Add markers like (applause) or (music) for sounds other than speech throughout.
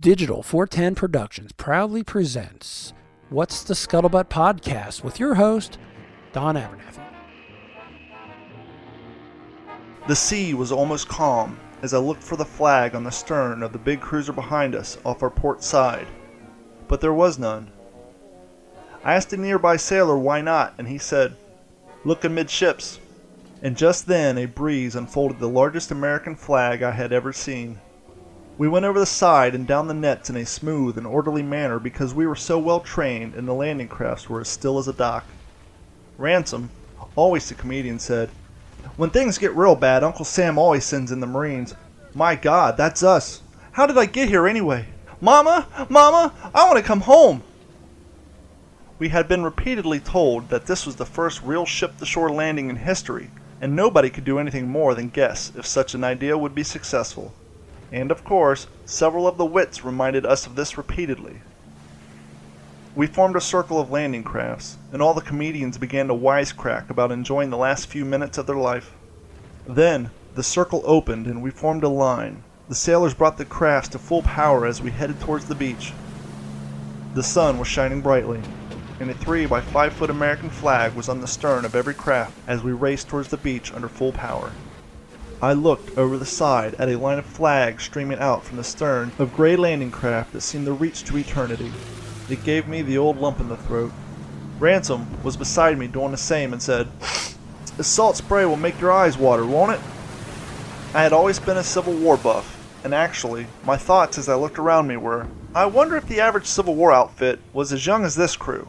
Digital 410 Productions proudly presents What's the Scuttlebutt podcast with your host, Don Abernathy. The sea was almost calm as I looked for the flag on the stern of the big cruiser behind us off our port side, but there was none. I asked a nearby sailor why not, and he said, Look amidships. And just then a breeze unfolded the largest American flag I had ever seen. We went over the side and down the nets in a smooth and orderly manner because we were so well trained and the landing crafts were as still as a dock. Ransom, always the comedian, said, When things get real bad, Uncle Sam always sends in the Marines. My God, that's us. How did I get here anyway? Mama, Mama, I want to come home. We had been repeatedly told that this was the first real ship to shore landing in history, and nobody could do anything more than guess if such an idea would be successful. And of course, several of the wits reminded us of this repeatedly. We formed a circle of landing crafts, and all the comedians began to wisecrack about enjoying the last few minutes of their life. Then, the circle opened and we formed a line. The sailors brought the crafts to full power as we headed towards the beach. The sun was shining brightly, and a 3 by 5 foot American flag was on the stern of every craft as we raced towards the beach under full power. I looked over the side at a line of flags streaming out from the stern of gray landing craft that seemed to reach to eternity. It gave me the old lump in the throat. Ransom was beside me doing the same and said, This salt spray will make your eyes water, won't it? I had always been a Civil War buff, and actually, my thoughts as I looked around me were, I wonder if the average Civil War outfit was as young as this crew.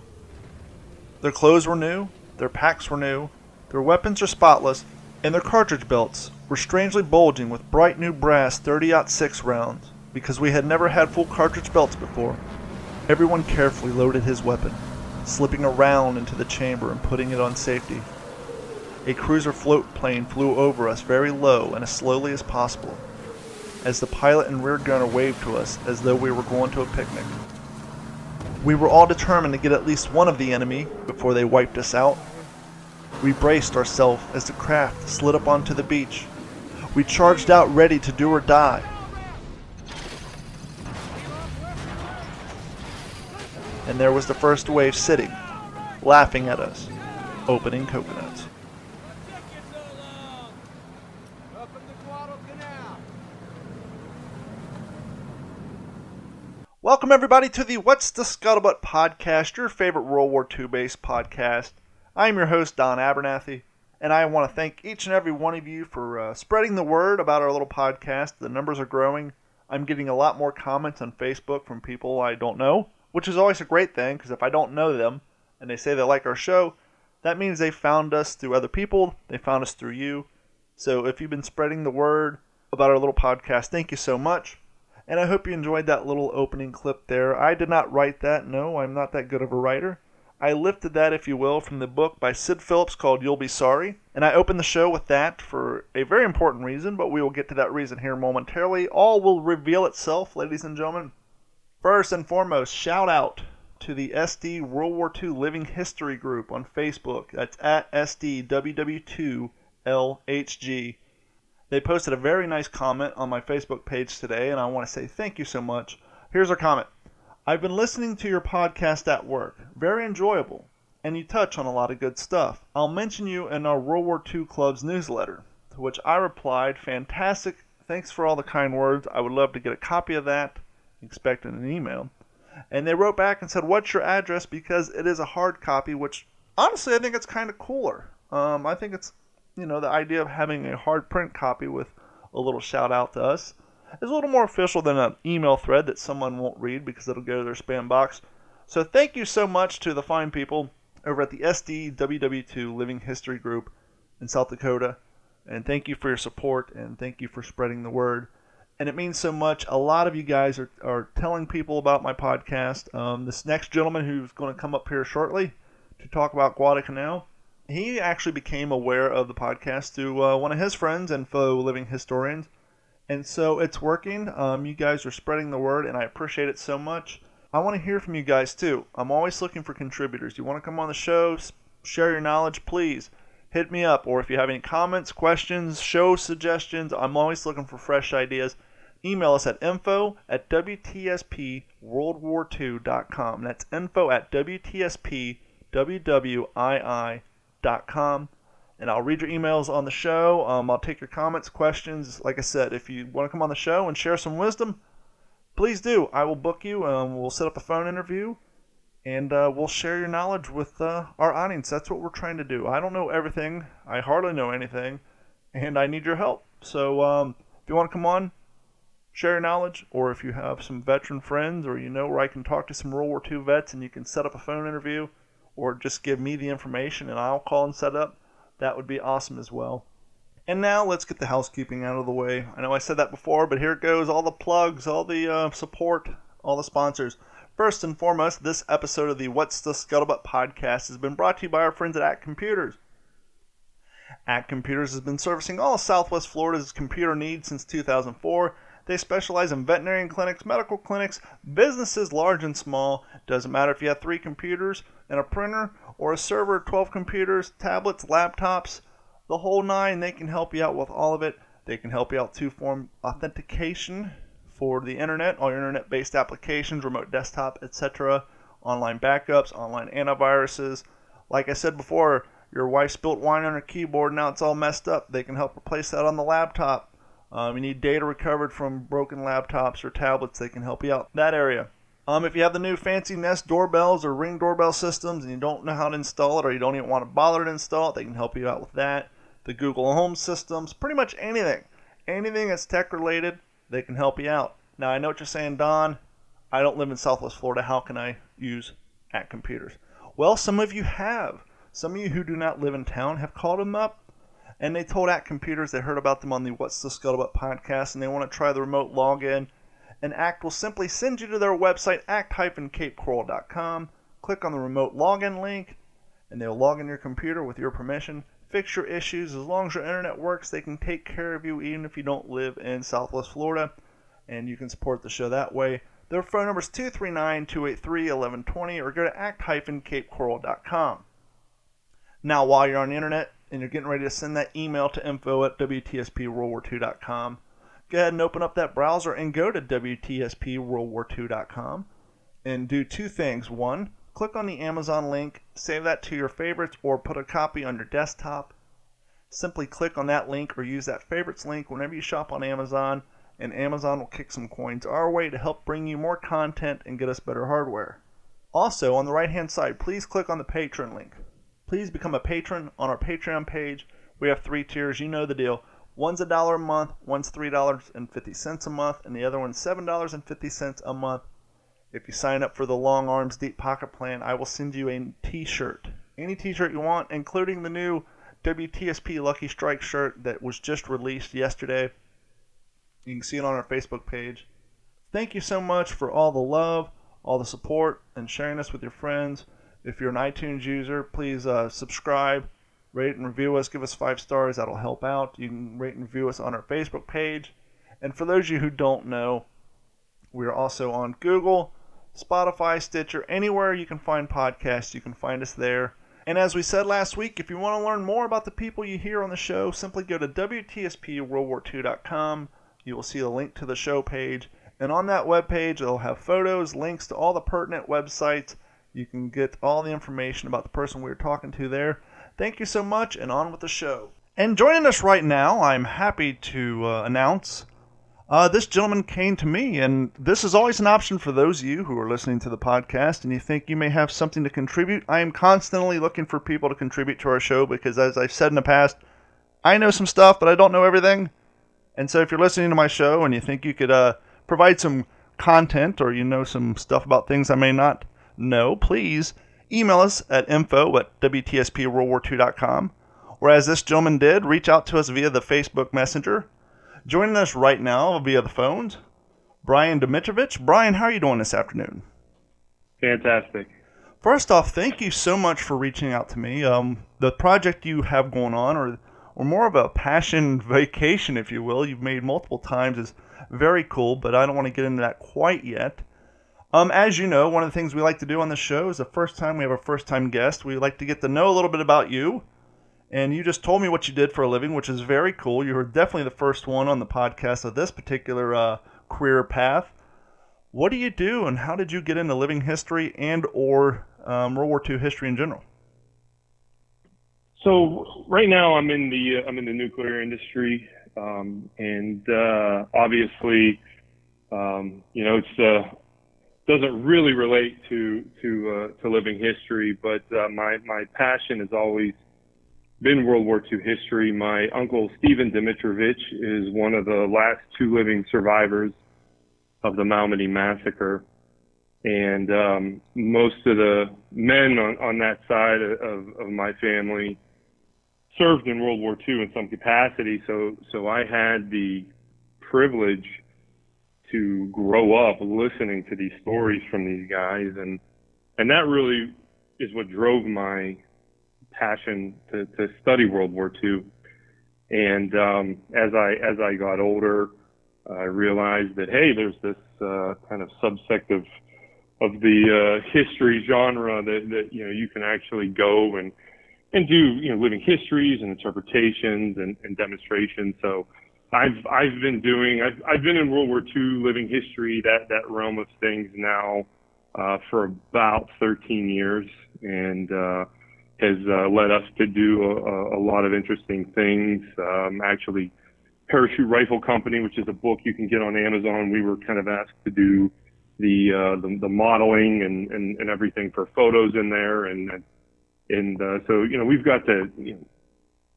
Their clothes were new, their packs were new, their weapons were spotless, and their cartridge belts were strangely bulging with bright new brass 30-06 rounds because we had never had full cartridge belts before. Everyone carefully loaded his weapon, slipping a round into the chamber and putting it on safety. A cruiser float plane flew over us very low and as slowly as possible, as the pilot and rear gunner waved to us as though we were going to a picnic. We were all determined to get at least one of the enemy before they wiped us out. We braced ourselves as the craft slid up onto the beach. We charged out ready to do or die. And there was the first wave sitting, laughing at us, opening coconuts. Welcome, everybody, to the What's the Scuttlebutt podcast, your favorite World War II based podcast. I'm your host, Don Abernathy, and I want to thank each and every one of you for uh, spreading the word about our little podcast. The numbers are growing. I'm getting a lot more comments on Facebook from people I don't know, which is always a great thing because if I don't know them and they say they like our show, that means they found us through other people, they found us through you. So if you've been spreading the word about our little podcast, thank you so much and I hope you enjoyed that little opening clip there. I did not write that, no, I'm not that good of a writer. I lifted that, if you will, from the book by Sid Phillips called You'll Be Sorry, and I opened the show with that for a very important reason, but we will get to that reason here momentarily. All will reveal itself, ladies and gentlemen. First and foremost, shout out to the SD World War II Living History group on Facebook. That's at SDWW2LHG. They posted a very nice comment on my Facebook page today, and I want to say thank you so much. Here's our comment I've been listening to your podcast at work. Very enjoyable, and you touch on a lot of good stuff. I'll mention you in our World War II Club's newsletter, to which I replied, Fantastic. Thanks for all the kind words. I would love to get a copy of that. Expecting an email. And they wrote back and said, What's your address? Because it is a hard copy, which honestly I think it's kind of cooler. Um, I think it's you know, the idea of having a hard print copy with a little shout out to us is a little more official than an email thread that someone won't read because it'll go to their spam box. So thank you so much to the fine people over at the SDWW2 Living History Group in South Dakota. And thank you for your support and thank you for spreading the word. And it means so much. A lot of you guys are, are telling people about my podcast. Um, this next gentleman who's going to come up here shortly to talk about Guadalcanal he actually became aware of the podcast through uh, one of his friends and fellow living historians. And so it's working. Um, you guys are spreading the word, and I appreciate it so much. I want to hear from you guys too. I'm always looking for contributors. You want to come on the show, share your knowledge, please hit me up. Or if you have any comments, questions, show suggestions, I'm always looking for fresh ideas. email us at info at WTSPWorldWar2.com. That's info at WTSPWWII.com. And I'll read your emails on the show. Um, I'll take your comments, questions. Like I said, if you want to come on the show and share some wisdom, please do. I will book you. Um, we'll set up a phone interview and uh, we'll share your knowledge with uh, our audience. That's what we're trying to do. I don't know everything, I hardly know anything, and I need your help. So um, if you want to come on, share your knowledge, or if you have some veteran friends or you know where I can talk to some World War II vets and you can set up a phone interview, or just give me the information and I'll call and set up, that would be awesome as well. And now let's get the housekeeping out of the way. I know I said that before, but here it goes all the plugs, all the uh, support, all the sponsors. First and foremost, this episode of the What's the Scuttlebutt podcast has been brought to you by our friends at Act Computers. Act Computers has been servicing all Southwest Florida's computer needs since 2004. They specialize in veterinarian clinics, medical clinics, businesses large and small. Doesn't matter if you have three computers and a printer or a server, 12 computers, tablets, laptops, the whole nine. They can help you out with all of it. They can help you out two form authentication for the internet, all your internet based applications, remote desktop, etc., online backups, online antiviruses. Like I said before, your wife spilt wine on her keyboard, now it's all messed up. They can help replace that on the laptop. Um, you need data recovered from broken laptops or tablets, they can help you out that area. Um, if you have the new fancy Nest doorbells or Ring doorbell systems and you don't know how to install it or you don't even want to bother to install it, they can help you out with that. The Google Home systems, pretty much anything. Anything that's tech related, they can help you out. Now, I know what you're saying, Don. I don't live in Southwest Florida. How can I use Act Computers? Well, some of you have. Some of you who do not live in town have called them up and they told Act Computers they heard about them on the What's the Scuttlebutt podcast and they want to try the remote login. And Act will simply send you to their website, act-capecoral.com. Click on the remote login link, and they'll log in your computer with your permission fix your issues. As long as your internet works, they can take care of you even if you don't live in Southwest Florida, and you can support the show that way. Their phone number is 239 283 1120 or go to act-capecoral.com. Now, while you're on the internet and you're getting ready to send that email to info at WTSPWorldWar2.com, go ahead and open up that browser and go to WTSPWorldWar2.com and do two things. One, click on the Amazon link, save that to your favorites, or put a copy on your desktop. Simply click on that link or use that favorites link whenever you shop on Amazon, and Amazon will kick some coins our way to help bring you more content and get us better hardware. Also, on the right hand side, please click on the Patreon link. Please become a patron on our Patreon page. We have three tiers, you know the deal. One's a dollar a month, one's three dollars and fifty cents a month, and the other one's seven dollars and fifty cents a month. If you sign up for the Long Arms Deep Pocket Plan, I will send you a T-shirt, any T-shirt you want, including the new WTSP Lucky Strike shirt that was just released yesterday. You can see it on our Facebook page. Thank you so much for all the love, all the support, and sharing us with your friends. If you're an iTunes user, please uh, subscribe, rate and review us, give us five stars. That'll help out. You can rate and review us on our Facebook page. And for those of you who don't know, we are also on Google, Spotify, Stitcher, anywhere you can find podcasts, you can find us there. And as we said last week, if you want to learn more about the people you hear on the show, simply go to WTSPWorldWar2.com. You will see a link to the show page. And on that webpage, it'll have photos, links to all the pertinent websites. You can get all the information about the person we were talking to there. Thank you so much, and on with the show. And joining us right now, I'm happy to uh, announce uh, this gentleman came to me, and this is always an option for those of you who are listening to the podcast and you think you may have something to contribute. I am constantly looking for people to contribute to our show because, as I've said in the past, I know some stuff, but I don't know everything. And so, if you're listening to my show and you think you could uh, provide some content or you know some stuff about things I may not know, please email us at info at WTSPWorldWar2.com. Or, as this gentleman did, reach out to us via the Facebook Messenger Joining us right now via the phones, Brian Dimitrovich. Brian, how are you doing this afternoon? Fantastic. First off, thank you so much for reaching out to me. Um, the project you have going on, or or more of a passion (laughs) vacation, if you will, you've made multiple times, is very cool. But I don't want to get into that quite yet. Um, as you know, one of the things we like to do on the show is the first time we have a first time guest, we like to get to know a little bit about you and you just told me what you did for a living, which is very cool. You were definitely the first one on the podcast of this particular uh, career path. What do you do, and how did you get into living history and or um, World War II history in general? So right now I'm in the uh, I'm in the nuclear industry, um, and uh, obviously, um, you know, it's uh, doesn't really relate to to uh, to living history, but uh, my my passion has always been World War II history. My uncle Stephen Dimitrovich is one of the last two living survivors of the Malmedy massacre, and um, most of the men on, on that side of, of my family served in World War II in some capacity. So so I had the privilege to grow up listening to these stories from these guys and and that really is what drove my passion to, to study World War II. And um, as I as I got older, I realized that hey, there's this uh, kind of subsect of of the uh, history genre that, that you know you can actually go and and do you know living histories and interpretations and, and demonstrations. So I've I've been doing I've I've been in World War II living history that that realm of things now uh, for about 13 years and uh, has uh, led us to do a, a lot of interesting things. Um, actually, Parachute Rifle Company, which is a book you can get on Amazon, we were kind of asked to do the uh, the, the modeling and, and, and everything for photos in there and and uh, so you know we've got to you know,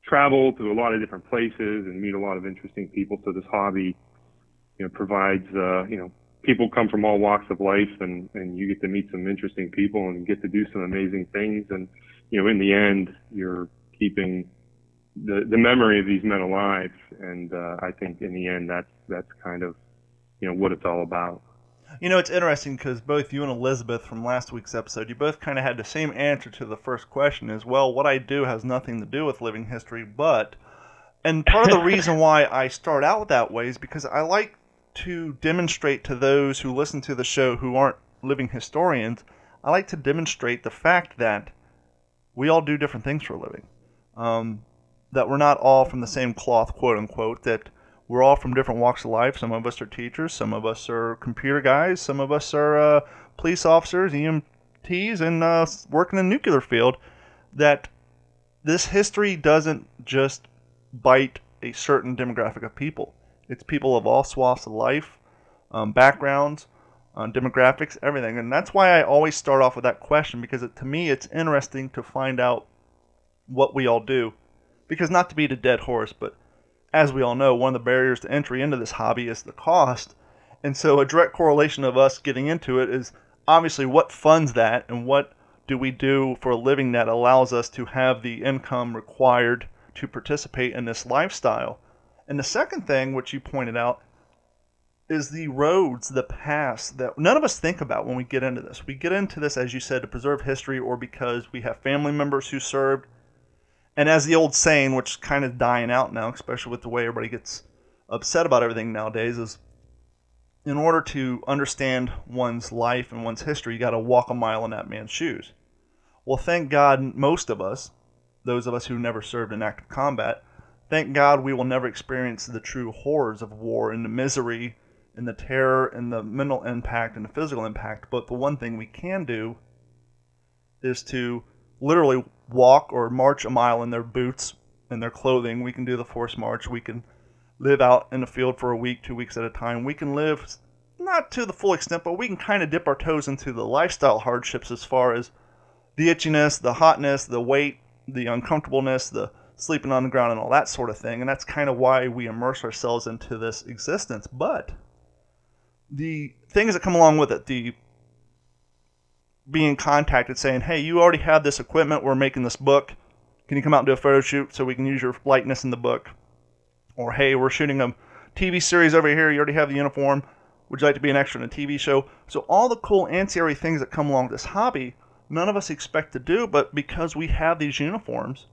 travel to a lot of different places and meet a lot of interesting people. So this hobby, you know, provides, uh, you know, people come from all walks of life and, and you get to meet some interesting people and get to do some amazing things. And, you know, in the end, you're keeping the, the memory of these men alive. And, uh, I think in the end, that's, that's kind of, you know, what it's all about. You know, it's interesting because both you and Elizabeth from last week's episode, you both kind of had the same answer to the first question is, well, what I do has nothing to do with living history, but. And part of the reason why (laughs) I start out that way is because I like to demonstrate to those who listen to the show who aren't living historians, I like to demonstrate the fact that we all do different things for a living. Um, that we're not all from the same cloth, quote unquote, that we're all from different walks of life. Some of us are teachers, some of us are computer guys, some of us are uh, police officers, EMTs, and uh, working in the nuclear field. That this history doesn't just bite a certain demographic of people. It's people of all swaths of life, um, backgrounds, uh, demographics, everything. And that's why I always start off with that question because it, to me it's interesting to find out what we all do. Because not to beat a dead horse, but as we all know, one of the barriers to entry into this hobby is the cost. And so a direct correlation of us getting into it is obviously what funds that and what do we do for a living that allows us to have the income required to participate in this lifestyle. And the second thing, which you pointed out, is the roads, the paths that none of us think about when we get into this. We get into this, as you said, to preserve history or because we have family members who served and as the old saying, which kind of dying out now, especially with the way everybody gets upset about everything nowadays, is in order to understand one's life and one's history, you got to walk a mile in that man's shoes. Well, thank God, most of us, those of us who never served in active combat, thank God we will never experience the true horrors of war and the misery and the terror and the mental impact and the physical impact. But the one thing we can do is to literally walk or march a mile in their boots and their clothing. We can do the forced march. We can live out in the field for a week, two weeks at a time. We can live not to the full extent, but we can kind of dip our toes into the lifestyle hardships as far as the itchiness, the hotness, the weight, the uncomfortableness, the sleeping on the ground, and all that sort of thing. And that's kind of why we immerse ourselves into this existence. But the things that come along with it, the being contacted saying, hey, you already have this equipment. We're making this book. Can you come out and do a photo shoot so we can use your likeness in the book? Or, hey, we're shooting a TV series over here. You already have the uniform. Would you like to be an extra in a TV show? So, all the cool ancillary things that come along with this hobby, none of us expect to do, but because we have these uniforms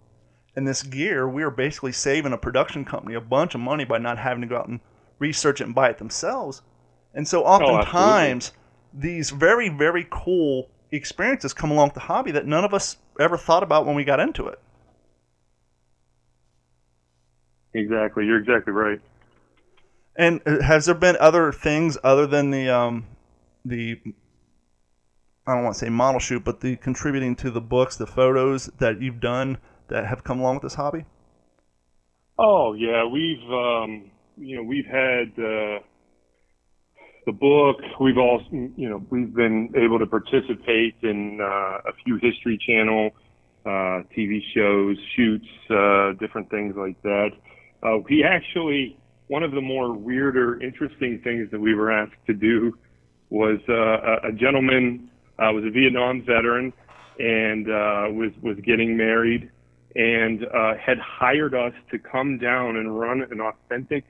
and this gear, we are basically saving a production company a bunch of money by not having to go out and research it and buy it themselves. And so, oh, oftentimes, oh, these very, very cool experiences come along with the hobby that none of us ever thought about when we got into it. Exactly. You're exactly right. And uh, has there been other things other than the um, the I don't want to say model shoot, but the contributing to the books, the photos that you've done that have come along with this hobby? Oh yeah, we've um, you know we've had uh, the book. We've also you know we've been able to participate in uh, a few History Channel uh, TV shows, shoots, uh, different things like that. Uh, we actually one of the more weirder, interesting things that we were asked to do was uh, a, gentleman uh, was a Vietnam veteran and uh, was was getting married and uh, had hired us to come down and run an authentic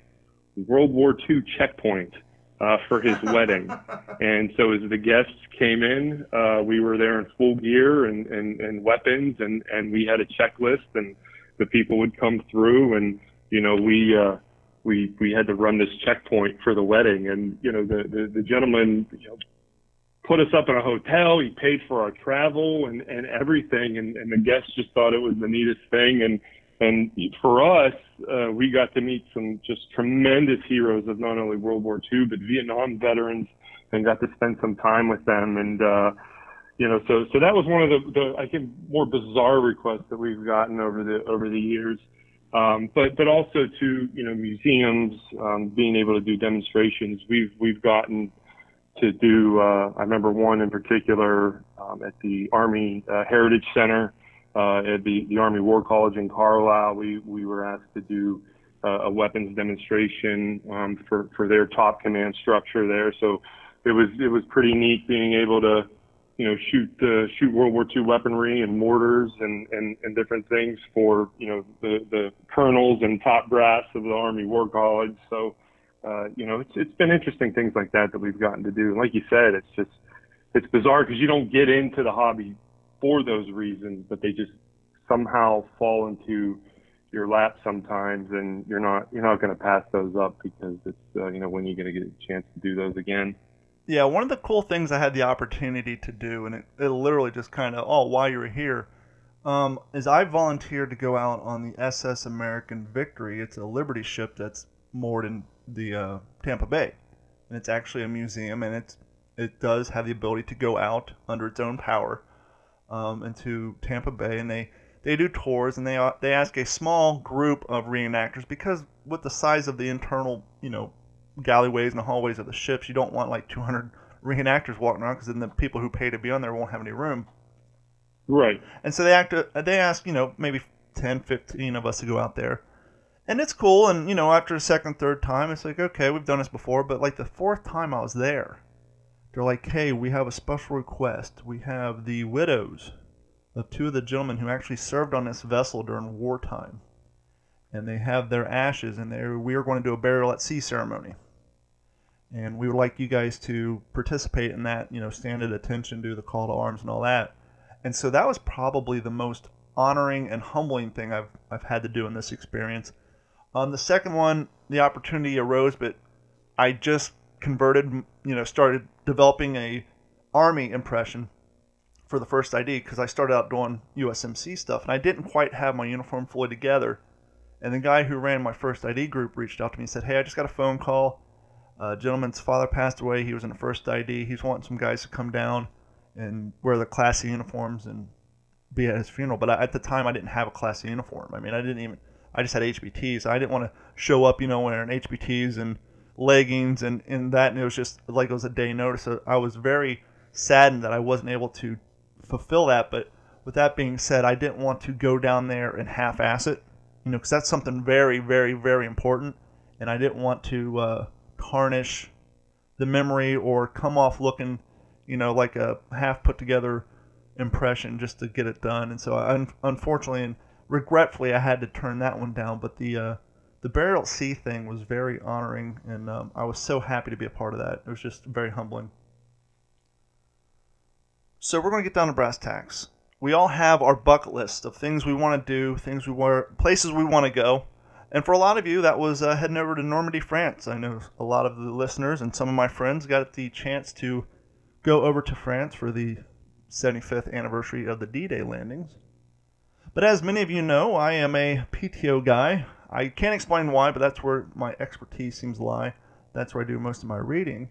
World War II checkpoint uh, for his wedding. (laughs) And so as the guests came in, uh, we were there in full gear and, and, and weapons, and, and we had a checklist, and the people would come through, and you know we. Uh, we we had to run this checkpoint for the wedding, and you know the the, the gentleman you know, put us up in a hotel. He paid for our travel and and everything, and and the guests just thought it was the neatest thing. And and for us, uh, we got to meet some just tremendous heroes of not only World War II but Vietnam veterans, and got to spend some time with them. And uh, you know, so so that was one of the, the I think more bizarre requests that we've gotten over the over the years. Um, but but also to you know museums um, being able to do demonstrations. We've we've gotten to do. Uh, I remember one in particular um, at the Army uh, Heritage Center uh, at the the Army War College in Carlisle. We we were asked to do uh, a weapons demonstration um, for for their top command structure there. So it was it was pretty neat being able to you know, shoot uh, shoot World War II weaponry and mortars and, and, and different things for you know the, the colonels and top brass of the Army War College. So, uh, you know, it's it's been interesting things like that that we've gotten to do. And like you said, it's just it's bizarre because you don't get into the hobby for those reasons, but they just somehow fall into your lap sometimes, and you're not you're not going to pass those up because it's uh, you know when you're going to get a chance to do those again. Yeah, one of the cool things I had the opportunity to do, and it, it literally just kind of, oh, while you were here, um, is I volunteered to go out on the SS American Victory. It's a Liberty ship that's moored in the uh, Tampa Bay, and it's actually a museum, and it's it does have the ability to go out under its own power um, into Tampa Bay, and they they do tours, and they uh, they ask a small group of reenactors because with the size of the internal you know galleyways and the hallways of the ships. You don't want like 200 reenactors walking around because then the people who pay to be on there won't have any room. Right. And so they act. Uh, they ask you know maybe 10, 15 of us to go out there, and it's cool. And you know after the second, third time, it's like okay, we've done this before. But like the fourth time I was there, they're like, hey, we have a special request. We have the widows of two of the gentlemen who actually served on this vessel during wartime and they have their ashes, and we are going to do a burial at sea ceremony. And we would like you guys to participate in that, you know, stand at attention, do the call to arms and all that. And so that was probably the most honoring and humbling thing I've, I've had to do in this experience. On the second one, the opportunity arose, but I just converted, you know, started developing a army impression for the first ID because I started out doing USMC stuff and I didn't quite have my uniform fully together and the guy who ran my first ID group reached out to me and said, Hey, I just got a phone call. A gentleman's father passed away. He was in the first ID. He's wanting some guys to come down and wear the Class A uniforms and be at his funeral. But I, at the time, I didn't have a Class A uniform. I mean, I didn't even, I just had HBTs. I didn't want to show up, you know, wearing HBTs and leggings and, and that. And it was just like it was a day notice. So I was very saddened that I wasn't able to fulfill that. But with that being said, I didn't want to go down there and half ass it you know, because that's something very, very, very important, and I didn't want to uh, tarnish the memory or come off looking, you know, like a half put together impression just to get it done. And so, I, unfortunately and regretfully, I had to turn that one down. But the uh, the burial at sea thing was very honoring, and um, I was so happy to be a part of that. It was just very humbling. So we're going to get down to brass tacks we all have our bucket list of things we want to do, things we want, places we want to go. And for a lot of you, that was uh, heading over to Normandy, France. I know a lot of the listeners and some of my friends got the chance to go over to France for the 75th anniversary of the D Day landings. But as many of you know, I am a PTO guy. I can't explain why, but that's where my expertise seems to lie. That's where I do most of my reading.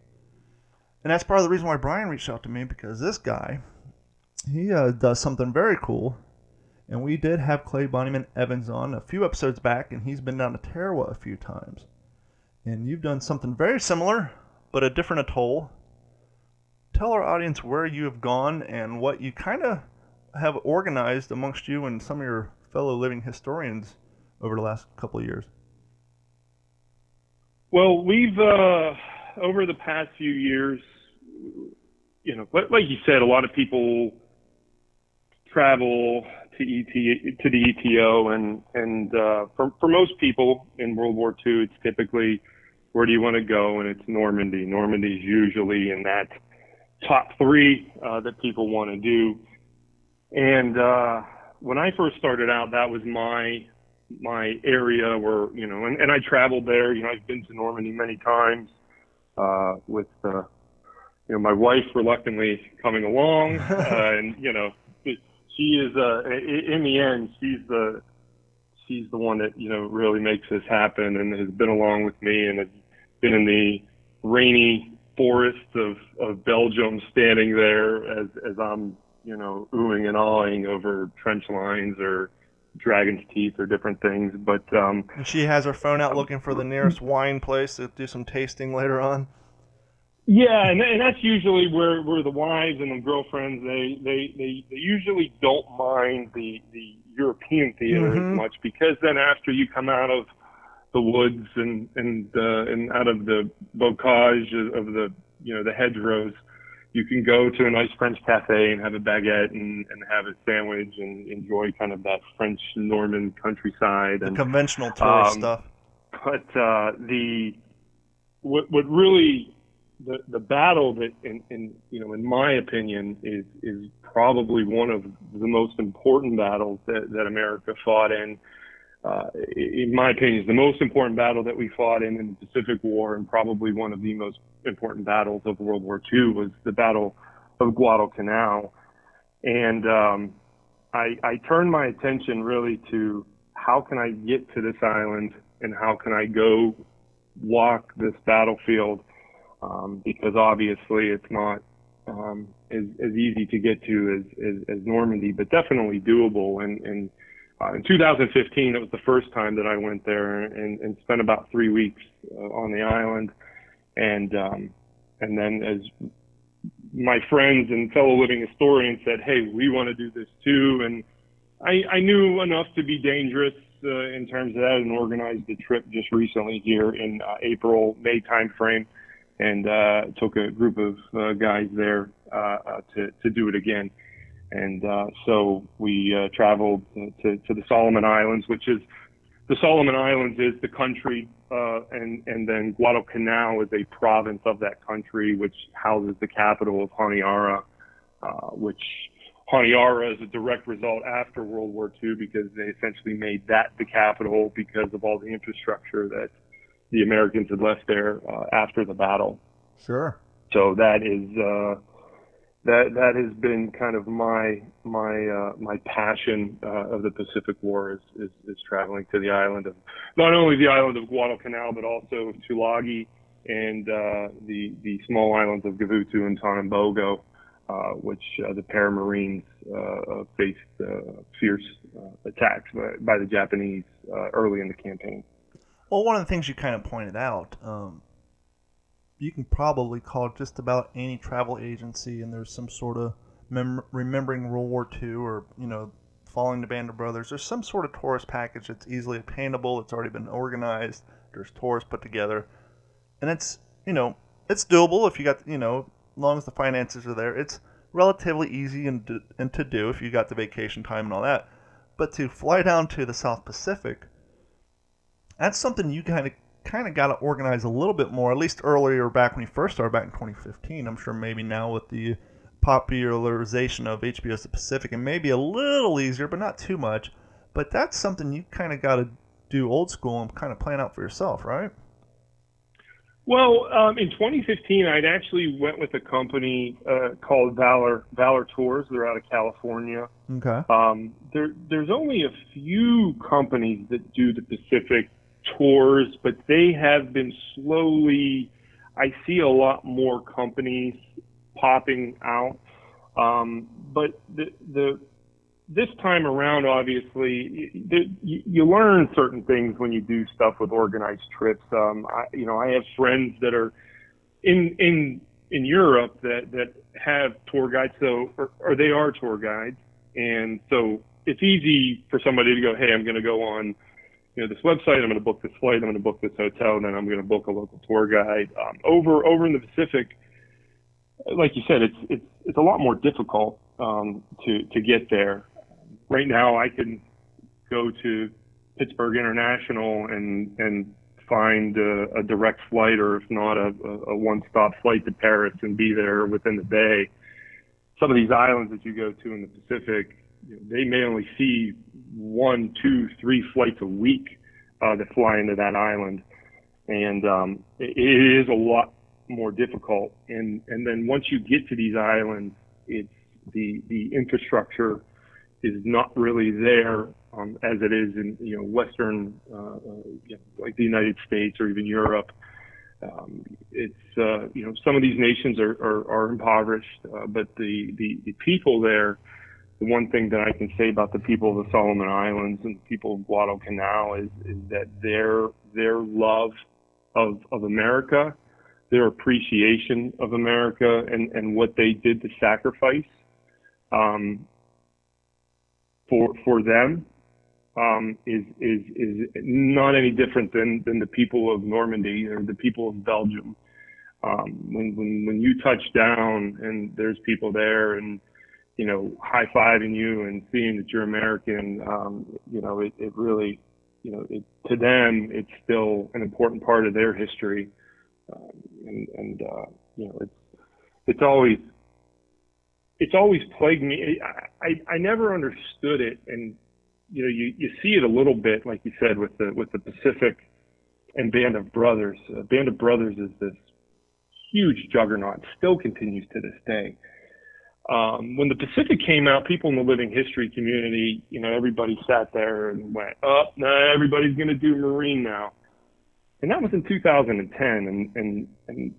And that's part of the reason why Brian reached out to me because this guy, he uh, does something very cool. And we did have Clay Bonnyman Evans on a few episodes back, and he's been down to Tarawa a few times. And you've done something very similar, but a different atoll. Tell our audience where you have gone and what you kind of have organized amongst you and some of your fellow living historians over the last couple of years. Well, we've uh, over the past few years, you know, like you said, a lot of people travel to ET to the ETO, and and uh, for for most people in World War II, it's typically where do you want to go, and it's Normandy. Normandy's usually in that top three uh, that people want to do. And uh, when I first started out, that was my my area where you know, and, and I traveled there. You know, I've been to Normandy many times uh, with uh, you know my wife reluctantly coming along, (laughs) uh, and you know, she is uh, in the end she's the she's the one that you know really makes this happen and has been along with me and has been in the rainy forests of of Belgium, standing there as as I'm you know oohing and awing over trench lines or dragon's teeth or different things. But um, and she has her phone out looking for the nearest wine place to do some tasting later on. Yeah, and, and that's usually where, where the wives and the girlfriends they, they, they, they usually don't mind the, the European theater mm-hmm. as much because then after you come out of the woods and and uh, and out of the bocage of the you know the hedgerows, you can go to a nice French cafe and have a baguette and, and have a sandwich and enjoy kind of that French Norman countryside and the conventional tourist um, stuff. But uh, the what what really the the battle that in, in you know in my opinion is is probably one of the most important battles that, that America fought in. Uh, in my opinion, is the most important battle that we fought in, in the Pacific War, and probably one of the most important battles of World War II was the Battle of Guadalcanal. And um, I, I turned my attention really to how can I get to this island and how can I go walk this battlefield um, because obviously it's not um, as, as easy to get to as, as, as Normandy, but definitely doable. And, and uh, in 2015, it was the first time that I went there and, and spent about three weeks uh, on the island. And um, and then as my friends and fellow living historians said, "Hey, we want to do this too," and I, I knew enough to be dangerous uh, in terms of that, and organized a trip just recently here in uh, April May timeframe, and uh, took a group of uh, guys there uh, uh, to to do it again. And uh, so we uh, traveled to, to the Solomon Islands, which is the Solomon Islands is the country, uh, and and then Guadalcanal is a province of that country, which houses the capital of Honiara, uh, which Honiara is a direct result after World War II because they essentially made that the capital because of all the infrastructure that the Americans had left there uh, after the battle. Sure. So that is uh, that that has been kind of my my uh, my passion uh, of the Pacific War is, is, is traveling to the island of not only the island of Guadalcanal but also of Tulagi and uh, the the small islands of Gavutu and Tanambogo, uh, which uh, the Paramarines uh, faced fierce attacks by, by, the Japanese early in the campaign. Well, one of the things you kind of pointed out. Um you can probably call just about any travel agency, and there's some sort of mem- remembering World War II or you know following the Band of Brothers. There's some sort of tourist package that's easily obtainable. It's already been organized. There's tours put together, and it's you know it's doable if you got you know as long as the finances are there. It's relatively easy and and to do if you got the vacation time and all that. But to fly down to the South Pacific, that's something you kind of kind of got to organize a little bit more, at least earlier back when he first started back in 2015. I'm sure maybe now with the popularization of HBO's The Pacific, it may be a little easier, but not too much. But that's something you kind of got to do old school and kind of plan out for yourself, right? Well, um, in 2015, I'd actually went with a company uh, called Valor Valor Tours. They're out of California. Okay. Um, there, there's only a few companies that do the Pacific tours, but they have been slowly. I see a lot more companies popping out. Um, but the the this time around, obviously, you, you learn certain things when you do stuff with organized trips. Um, I, you know, I have friends that are in in in Europe that that have tour guides, so or, or they are tour guides, and so it's easy for somebody to go, hey, I'm going to go on, you know, this website. I'm going to book this flight. I'm going to book this hotel, and then I'm going to book a local tour guide. Um, over over in the Pacific, like you said, it's it's it's a lot more difficult um, to to get there right now I can go to Pittsburgh International and and find a, a direct flight, or if not, a, a one-stop flight to Paris and be there within the day. Some of these islands that you go to in the Pacific, you know, they may only see one, two, three flights a week uh, that fly into that island, and um, it, it is a lot more difficult. And and then once you get to these islands, it's the the infrastructure is not really there um, as it is in you know Western, uh, uh, like the United States or even Europe. Um, it's uh, you know some of these nations are are, are impoverished, uh, but the, the the people there. The one thing that I can say about the people of the Solomon Islands and the people of Guadalcanal is is that their their love of of America, their appreciation of America, and and what they did to sacrifice um, for for them um, is is is not any different than than the people of Normandy or the people of Belgium. Um, when when when you touch down and there's people there and you know high fiving you and seeing that you're American, um, you know it, it really you know it, to them it's still an important part of their history, um, and and uh, you know it's it's always it's always plagued me. I, I, I never understood it, and you know, you, you see it a little bit, like you said, with the with the Pacific and Band of Brothers. Uh, Band of Brothers is this huge juggernaut, still continues to this day. Um, when the Pacific came out, people in the living history community, you know, everybody sat there and went, "Oh, no, everybody's going to do Marine now," and that was in 2010, and and and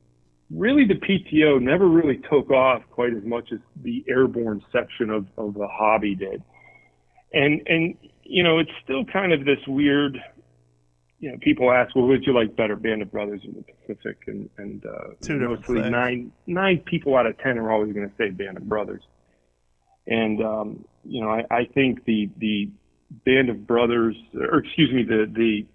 really the PTO never really took off quite as much as the airborne section of, of the hobby did. And, and, you know, it's still kind of this weird, you know, people ask, well, would you like better Band of Brothers in the Pacific? And, and, uh, Two mostly nine, nine people out of 10 are always going to say Band of Brothers. And, um, you know, I, I think the, the Band of Brothers, or excuse me, the, the,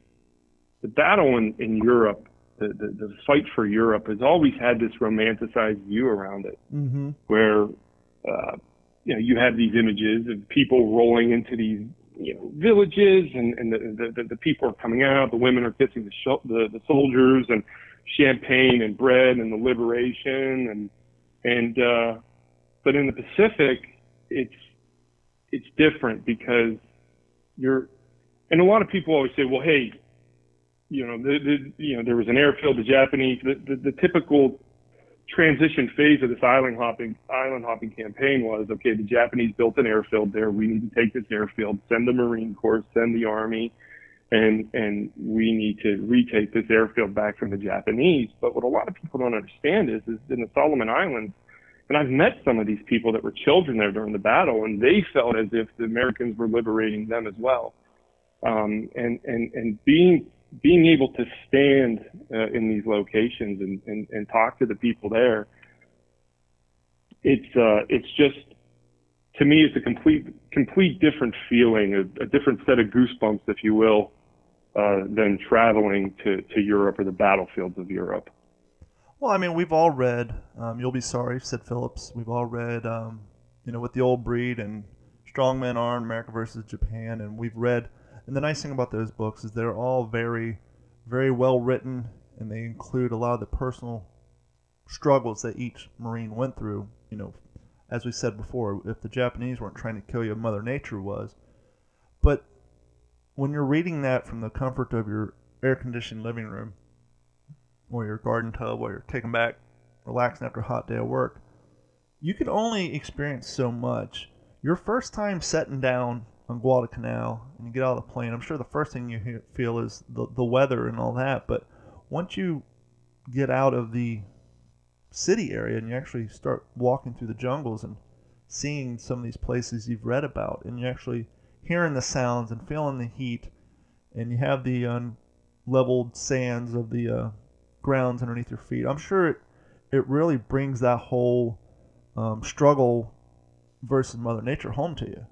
the battle in, in Europe the, the, the fight for Europe has always had this romanticized view around it, mm-hmm. where uh, you know you have these images of people rolling into these you know villages, and and the the, the people are coming out, the women are kissing the, sh- the the soldiers, and champagne and bread, and the liberation, and and uh, but in the Pacific, it's it's different because you're and a lot of people always say, well, hey, you know, the, the, you know, there was an airfield. The Japanese, the, the, the typical transition phase of this island hopping island hopping campaign was okay. The Japanese built an airfield there. We need to take this airfield, send the Marine Corps, send the Army, and and we need to retake this airfield back from the Japanese. But what a lot of people don't understand is, is in the Solomon Islands, and I've met some of these people that were children there during the battle, and they felt as if the Americans were liberating them as well. Um, and and and being being able to stand uh, in these locations and, and, and talk to the people there, it's uh, it's just to me it's a complete complete different feeling, a, a different set of goosebumps, if you will, uh, than traveling to, to Europe or the battlefields of Europe. Well, I mean, we've all read um, "You'll Be Sorry," Sid Phillips. We've all read, um, you know, with the old breed and Strong Men Armed, America versus Japan, and we've read and the nice thing about those books is they're all very, very well written, and they include a lot of the personal struggles that each Marine went through. You know, as we said before, if the Japanese weren't trying to kill you, Mother Nature was. But when you're reading that from the comfort of your air conditioned living room, or your garden tub while you're kicking back, relaxing after a hot day of work, you can only experience so much. Your first time setting down on Guadalcanal and you get out of the plane, I'm sure the first thing you hear, feel is the, the weather and all that. But once you get out of the city area and you actually start walking through the jungles and seeing some of these places you've read about and you're actually hearing the sounds and feeling the heat and you have the unleveled sands of the uh, grounds underneath your feet. I'm sure it, it really brings that whole um, struggle versus Mother Nature home to you.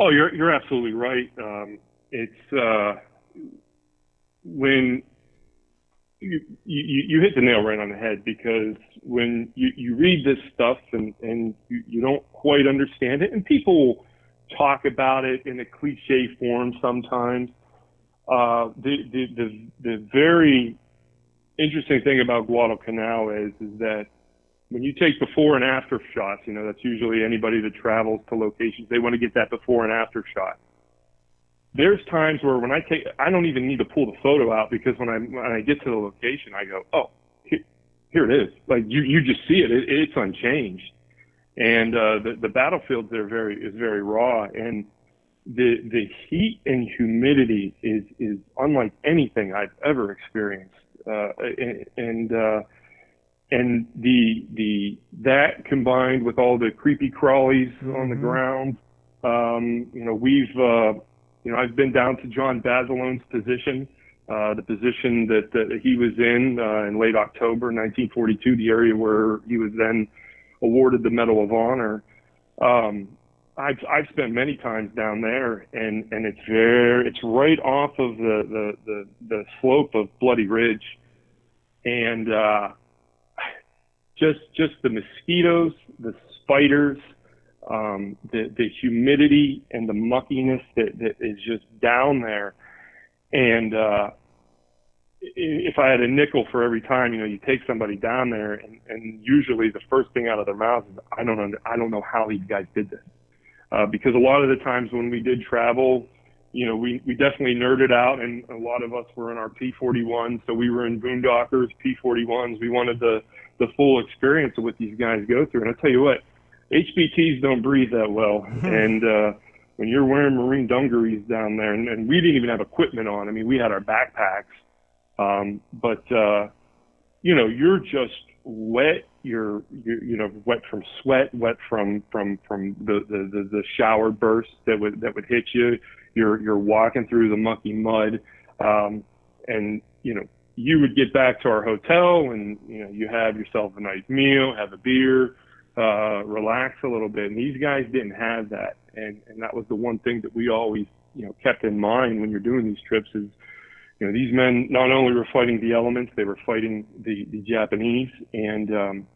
Oh, you're you're absolutely right. Um, it's uh, when you, you you hit the nail right on the head because when you, you read this stuff and and you, you don't quite understand it and people talk about it in a cliche form sometimes. Uh, the, the the the very interesting thing about Guadalcanal is is that when you take before and after shots, you know, that's usually anybody that travels to locations, they want to get that before and after shot. There's times where when I take, I don't even need to pull the photo out because when I when I get to the location, I go, oh, here, here it is. Like you you just see it. it it's unchanged, and uh, the the battlefield there very is very raw, and the the heat and humidity is is unlike anything I've ever experienced, uh, and. and uh, and the the that combined with all the creepy crawlies mm-hmm. on the mm-hmm. ground, um, you know, we've uh, you know I've been down to John Basilone's position, uh, the position that, that he was in uh, in late October 1942, the area where he was then awarded the Medal of Honor. Um, I've I've spent many times down there, and and it's very it's right off of the the the, the slope of Bloody Ridge, and uh, just just the mosquitoes, the spiders, um, the the humidity and the muckiness that, that is just down there. And uh, if I had a nickel for every time, you know, you take somebody down there, and, and usually the first thing out of their mouths is, "I don't under, I don't know how these guys did this," uh, because a lot of the times when we did travel, you know, we, we definitely nerded out, and a lot of us were in our P41, so we were in boondockers, P41s. We wanted the the full experience of what these guys go through. And I tell you what, HBTs don't breathe that well, and uh, when you're wearing marine dungarees down there, and, and we didn't even have equipment on. I mean, we had our backpacks, um, but uh, you know, you're just wet. You're, you're you know wet from sweat, wet from from from the the the, the shower bursts that would that would hit you. You're you're walking through the mucky mud, um, and you know you would get back to our hotel and you know you have yourself a nice meal, have a beer, uh, relax a little bit. And these guys didn't have that, and and that was the one thing that we always you know kept in mind when you're doing these trips is you know these men not only were fighting the elements, they were fighting the the Japanese, and um,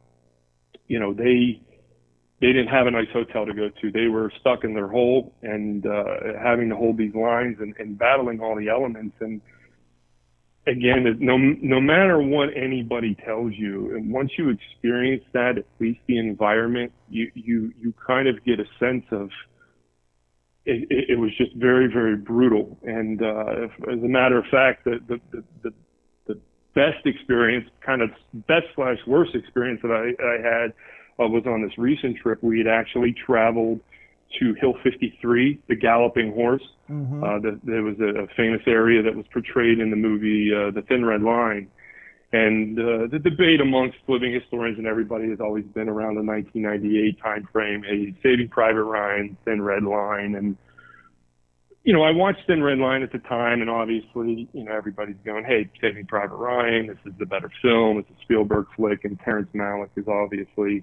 you know they they didn't have a nice hotel to go to. They were stuck in their hole and uh, having to hold these lines and, and battling all the elements and again, no no matter what anybody tells you, and once you experience that, at least the environment, you you you kind of get a sense of. It, it, it was just very very brutal, and uh, if, as a matter of fact, the the, the the the best experience, kind of best slash worst experience that I I had, uh, was on this recent trip. We had actually traveled to Hill 53, the Galloping Horse. Mm-hmm. Uh, the, there was a, a, famous area that was portrayed in the movie uh, The Thin Red Line. And uh, the debate amongst living historians and everybody has always been around the 1998 time frame, hey, Saving Private Ryan, Thin Red Line. And, you know, I watched Thin Red Line at the time, and obviously, you know, everybody's going, hey, Saving Private Ryan, this is the better film. It's a Spielberg flick, and Terrence Malick is obviously,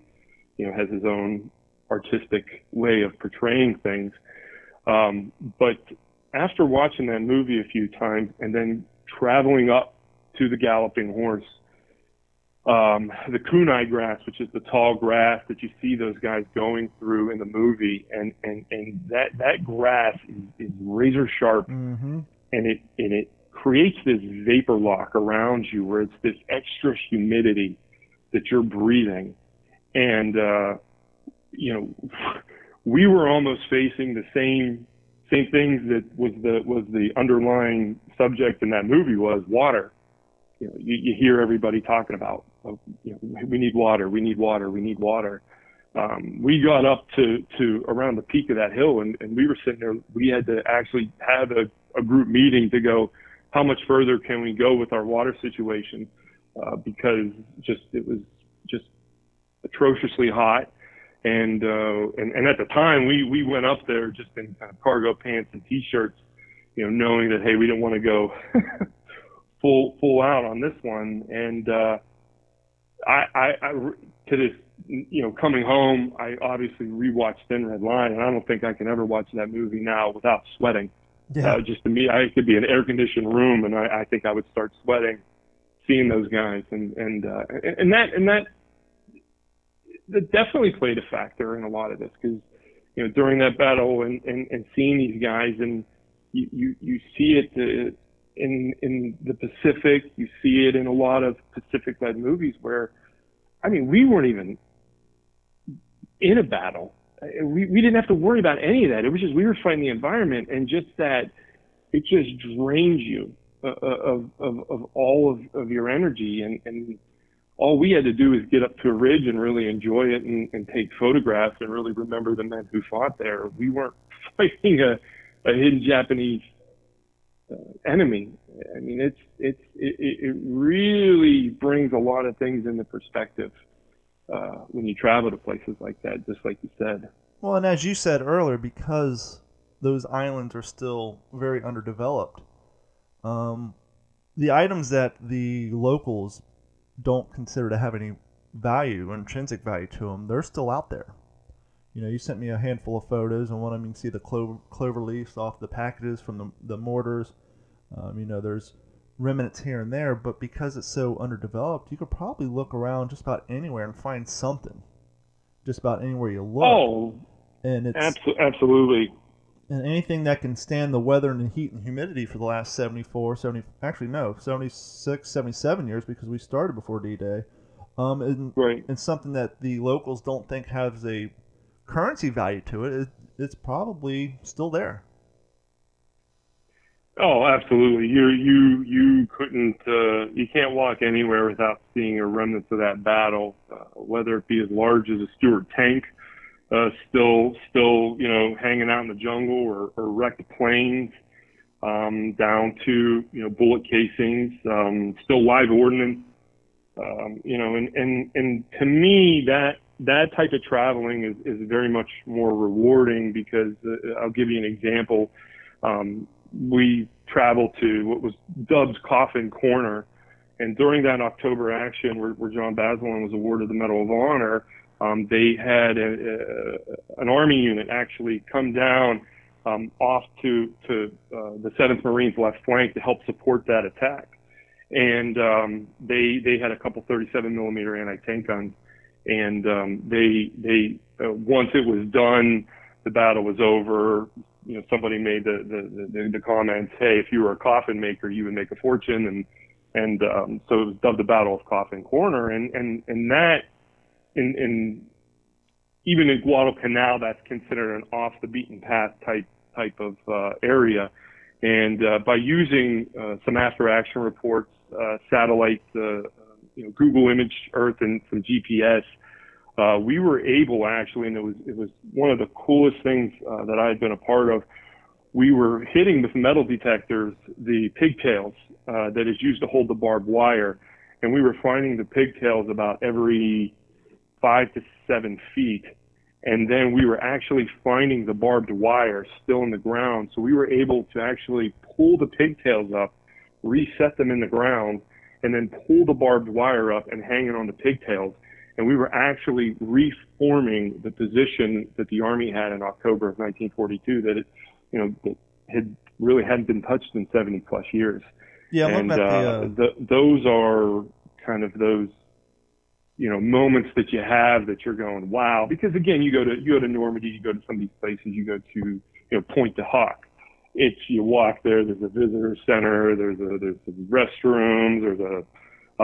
you know, has his own artistic way of portraying things. Um, but after watching that movie a few times and then traveling up to the galloping horse, um, the kunai grass, which is the tall grass that you see those guys going through in the movie, and and and that that grass is, is razor sharp, mm-hmm. and it and it creates this vapor lock around you where it's this extra humidity that you're breathing, and uh, you know, we were almost facing the same same things that was the was the underlying subject in that movie was water. you know, you, you hear everybody talking about, uh, you know, we need water, we need water, we need water. Um, we got up to, to around the peak of that hill and, and we were sitting there, we had to actually have a, a group meeting to go, how much further can we go with our water situation? Uh, because just, it was just atrociously hot. And, uh, and, and at the time we, we went up there just in kind of cargo pants and t-shirts, you know, knowing that, hey, we don't want to go (laughs) full, full out on this one. And, uh, I, I, I, to this, you know, coming home, I obviously rewatched Thin Red Line, and I don't think I can ever watch that movie now without sweating. Yeah. Uh, just to me, I could be in an air conditioned room, and I, I think I would start sweating seeing those guys, and and uh, and that and that that definitely played a factor in a lot of this because you know during that battle and and, and seeing these guys and you you, you see it uh, in in the Pacific, you see it in a lot of Pacific led movies where, I mean, we weren't even in a battle. We we didn't have to worry about any of that. It was just we were fighting the environment and just that it just drains you uh, of, of of all of, of your energy and and all we had to do is get up to a ridge and really enjoy it and, and take photographs and really remember the men who fought there. We weren't (laughs) fighting a, a hidden Japanese uh, enemy. I mean, it's it's it, it really brings a lot of things into perspective uh, when you travel to places like that, just like you said. Well, and as you said earlier, because those islands are still very underdeveloped, um, the items that the locals don't consider to have any value, intrinsic value to them, they're still out there. You know, you sent me a handful of photos, and one of them you can see the clover, clover leaves off the packages from the, the mortars. Um, you know, there's remnants here and there, but because it's so underdeveloped, you could probably look around just about anywhere and find something. Just about anywhere you look. Oh, and it's absolutely. And anything that can stand the weather and the heat and humidity for the last 74, 70, actually no, 76, 77 years because we started before D-Day. Um, and, right. and something that the locals don't think has a currency value to it, it it's probably still there. Oh, absolutely. You you you couldn't uh, you can't walk anywhere without seeing a remnants of that battle, uh, whether it be as large as a Stuart tank, uh, still still you know hanging out in the jungle, or, or wrecked planes, um, down to you know bullet casings, um, still live ordnance. Um, you know, and and and to me that that type of traveling is is very much more rewarding because uh, I'll give you an example. Um, we traveled to what was dubbed Coffin Corner. And during that October action, where, where John Basilone was awarded the Medal of Honor, um, they had a, a, an Army unit actually come down um, off to, to uh, the 7th Marines left flank to help support that attack. And um, they they had a couple 37 millimeter anti-tank guns, and um, they they uh, once it was done, the battle was over you know somebody made the the, the the comments, hey, if you were a coffin maker, you would make a fortune, and and um, so it was dubbed the Battle of Coffin Corner, and and and that in in even in Guadalcanal, that's considered an off the beaten path type type of uh, area, and uh, by using uh, some after action reports, uh, satellite, uh, you know, Google Image Earth, and some GPS uh, we were able actually, and it was it was one of the coolest things that I had been a part of. We were hitting with metal detectors the pigtails uh, that is used to hold the barbed wire, and we were finding the pigtails about every five to seven feet, and then we were actually finding the barbed wire still in the ground. So we were able to actually pull the pigtails up, reset them in the ground, and then pull the barbed wire up and hang it on the pigtails and we were actually reforming the position that the Army had in October of 1942 that it, you know, that had really hadn't been touched in 70 plus years. Yeah, and uh, the, uh, the, those are kind of those, you know, moments that you have that you're going, wow. Because again, you go to you go to Normandy, you go to some of these places, you go to you know Pointe du Hoc. It's you walk there. There's a visitor center. There's a there's some restrooms. There's a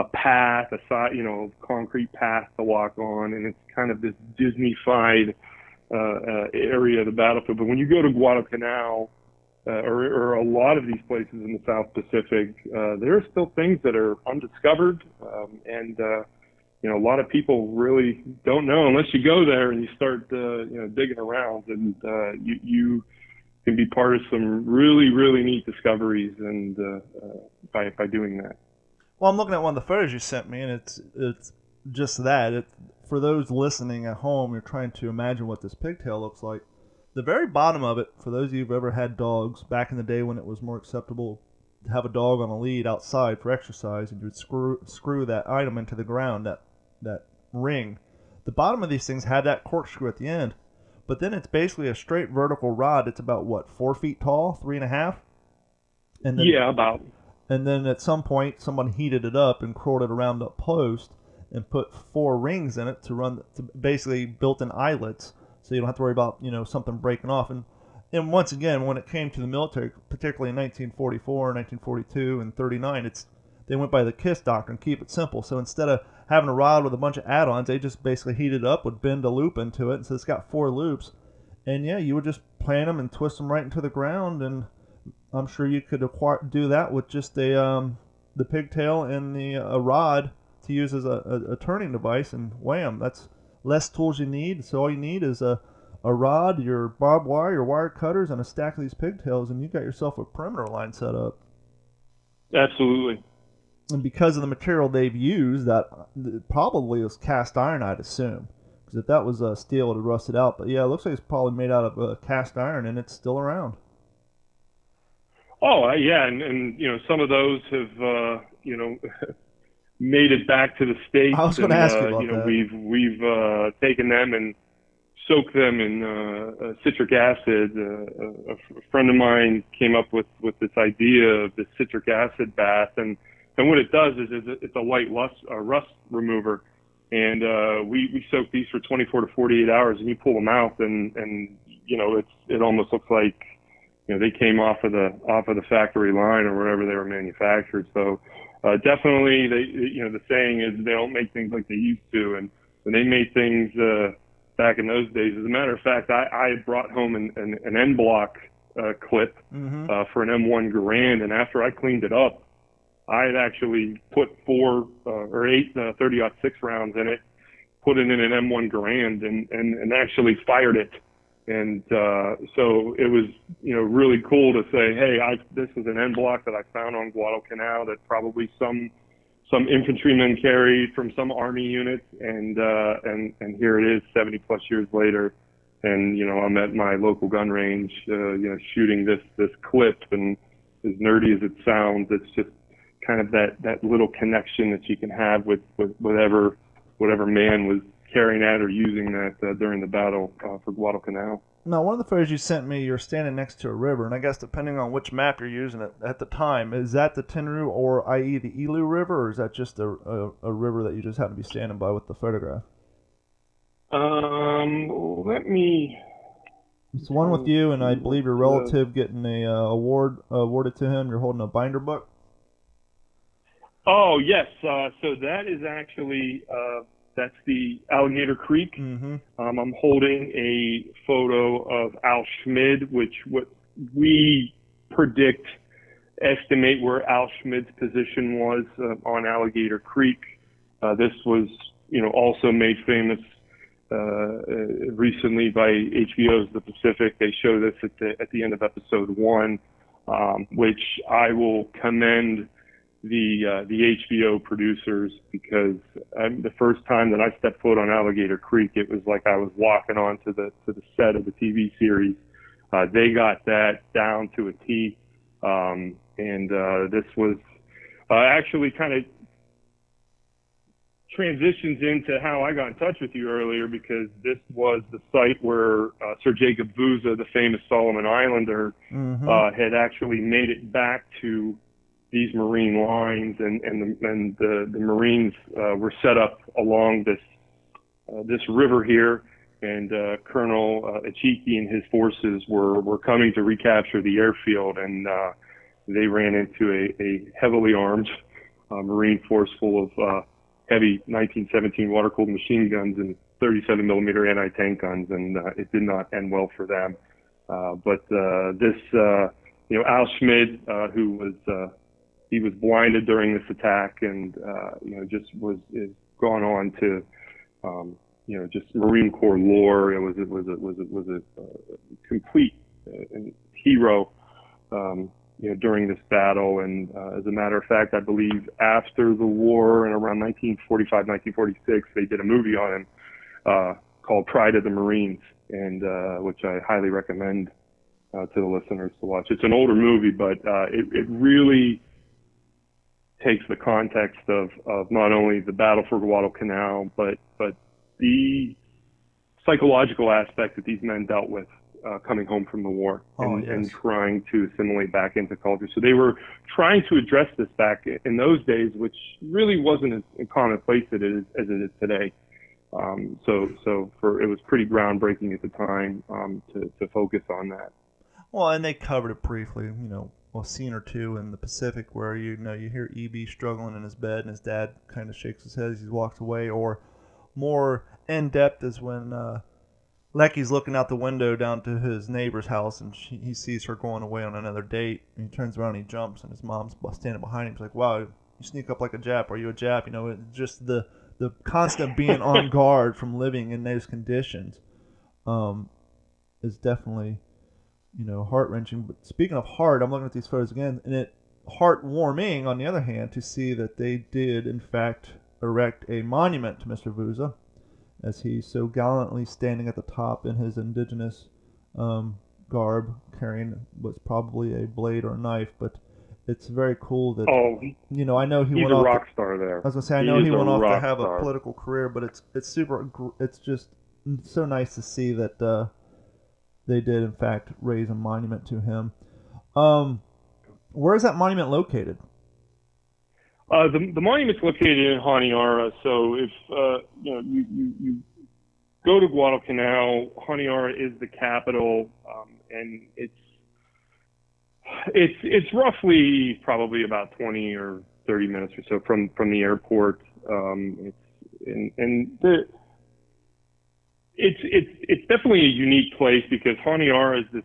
a path, a side, you know, concrete path to walk on, and it's kind of this Disney-fied uh, uh, area of the battlefield. But when you go to Guadalcanal, uh, or, or a lot of these places in the South Pacific, uh, there are still things that are undiscovered, um, and uh, you know a lot of people really don't know unless you go there and you start uh, you know digging around, and uh, you you can be part of some really really neat discoveries, and uh, uh, by by doing that. Well, I'm looking at one of the photos you sent me, and it's it's just that. It, for those listening at home, you're trying to imagine what this pigtail looks like the very bottom of it, for those of you who've ever had dogs back in the day when it was more acceptable to have a dog on a lead outside for exercise, and you'd screw screw that item into the ground, that that ring. The bottom of these things had that corkscrew at the end, but then it's basically a straight vertical rod. It's about what four feet tall, three and a half. And then, yeah, about. And then at some point, someone heated it up and curled it around a post and put four rings in it to run, to basically built-in eyelets so you don't have to worry about you know something breaking off. And and once again, when it came to the military, particularly in 1944, 1942, and 39, it's they went by the KISS doctrine, keep it simple. So instead of having a rod with a bunch of add-ons, they just basically heat it up, would bend a loop into it, and so it's got four loops. And yeah, you would just plant them and twist them right into the ground, and I'm sure you could acquire, do that with just a um, the pigtail and the a rod to use as a, a, a turning device, and wham, that's less tools you need. So all you need is a, a rod, your barbed wire, your wire cutters, and a stack of these pigtails, and you got yourself a perimeter line set up. Absolutely. And because of the material they've used, that probably was cast iron, I'd assume. Because if that was uh, steel, it would have rusted out. But yeah, it looks like it's probably made out of uh, cast iron, and it's still around. Oh yeah, and, and you know some of those have uh, you know (laughs) made it back to the states. I was going to ask you uh, about you know, that. We've we've uh, taken them and soaked them in uh, uh, citric acid. Uh, a, a friend of mine came up with with this idea of the citric acid bath, and and what it does is, is it's a light rust, uh, rust remover. And uh, we we soak these for 24 to 48 hours, and you pull them out, and and you know it's it almost looks like you know they came off of the off of the factory line or wherever they were manufactured. So uh, definitely, they you know the saying is they don't make things like they used to, and when they made things uh, back in those days. As a matter of fact, I, I brought home an, an, an en bloc uh, clip mm-hmm. uh, for an M1 Garand, and after I cleaned it up, I had actually put four uh, or eight uh, 30 six rounds in it, put it in an M1 Garand, and and, and actually fired it. And uh, so it was, you know, really cool to say, hey, I, this is an en bloc that I found on Guadalcanal that probably some some infantrymen carried from some army unit, and uh, and and here it is, 70 plus years later, and you know, I'm at my local gun range, uh, you know, shooting this this clip, and as nerdy as it sounds, it's just kind of that that little connection that you can have with with whatever whatever man was carrying that or using that uh, during the battle uh, for Guadalcanal. Now, one of the photos you sent me, you're standing next to a river, and I guess depending on which map you're using at, at the time, is that the Tenaru or i.e. the Ilu River, or is that just a, a, a river that you just happen to be standing by with the photograph? Um, let me. It's one with you, and I believe your relative getting a uh, award uh, awarded to him. You're holding a binder book. Oh yes, uh, so that is actually uh, that's the Alligator Creek. Mm-hmm. Um, I'm holding a photo of Al Schmid, which what we predict, estimate where Al Schmid's position was uh, on Alligator Creek. Uh, this was, you know, also made famous uh, uh recently by HBO's The Pacific. They show this at the at the end of episode one, um, which I will commend the uh, the HBO producers because um, the first time that I stepped foot on Alligator Creek, it was like I was walking onto the to the set of the TV series. Uh, they got that down to a T, um, and uh, this was uh, actually kind of transitions into how I got in touch with you earlier because this was the site where uh, Sir Jacob Vouza, the famous Solomon Islander, mm-hmm. uh, had actually made it back to these marine lines and and the, and the, the Marines uh, were set up along this uh, this river here, and uh, Colonel uh, Ichiki and his forces were were coming to recapture the airfield, and uh, they ran into a, a heavily armed uh, Marine force full of uh, heavy 1917 water-cooled machine guns and 37 millimeter anti-tank guns, and it did not end well for them. But this you know, Al Schmid, who was he was blinded during this attack, and uh, you know, just was is gone on to, um, you know, just Marine Corps lore. It was it was a was a was a uh, complete uh, hero. Um, you know, during this battle, and uh, as a matter of fact, I believe after the war in around 1945, 1946, they did a movie on him uh, called Pride of the Marines, and uh, which I highly recommend uh, to the listeners to watch. It's an older movie, but uh, it, it really takes the context of, of not only the battle for Guadalcanal, but but the psychological aspect that these men dealt with uh, coming home from the war Oh, and, yes. and trying to assimilate back into culture. So they were trying to address this back in those days, which really wasn't as commonplace as it is, as it is today. Um, so, so for it was pretty groundbreaking at the time um, to, to focus on that. Well, and they covered it briefly, you know, a scene or two in the Pacific where you know you hear EB struggling in his bed and his dad kind of shakes his head as he walks away, or more in depth is when uh, Leckie's looking out the window down to his neighbor's house and she, he sees her going away on another date. And he turns around and he jumps, and his mom's standing behind him. He's like, "Wow, you sneak up like a Jap. Are you a Jap?" You know, just the the constant being on (laughs) guard from living in those conditions um, is definitely you know heart wrenching. But speaking of heart, I'm looking at these photos again, and it heartwarming on the other hand to see that they did in fact erect a monument to Mr. Vouza as he's so gallantly standing at the top in his indigenous um, garb, carrying what's probably a blade or a knife, but. It's very cool that Oh, you know. I know he went off. to- rock star there. I was gonna say I He know he went off to have a political career, but it's it's super. It's just so nice to see that uh, they did in fact raise a monument to him. Um, where is that monument located? Uh, the, the monument's located in Honiara, so if uh, you know you, you, you go to Guadalcanal, Honiara is the capital, um, and it's it's it's roughly probably about 20 or 30 minutes or so from from the airport. Um, it's and and the it's it's it's definitely a unique place because Honiara is this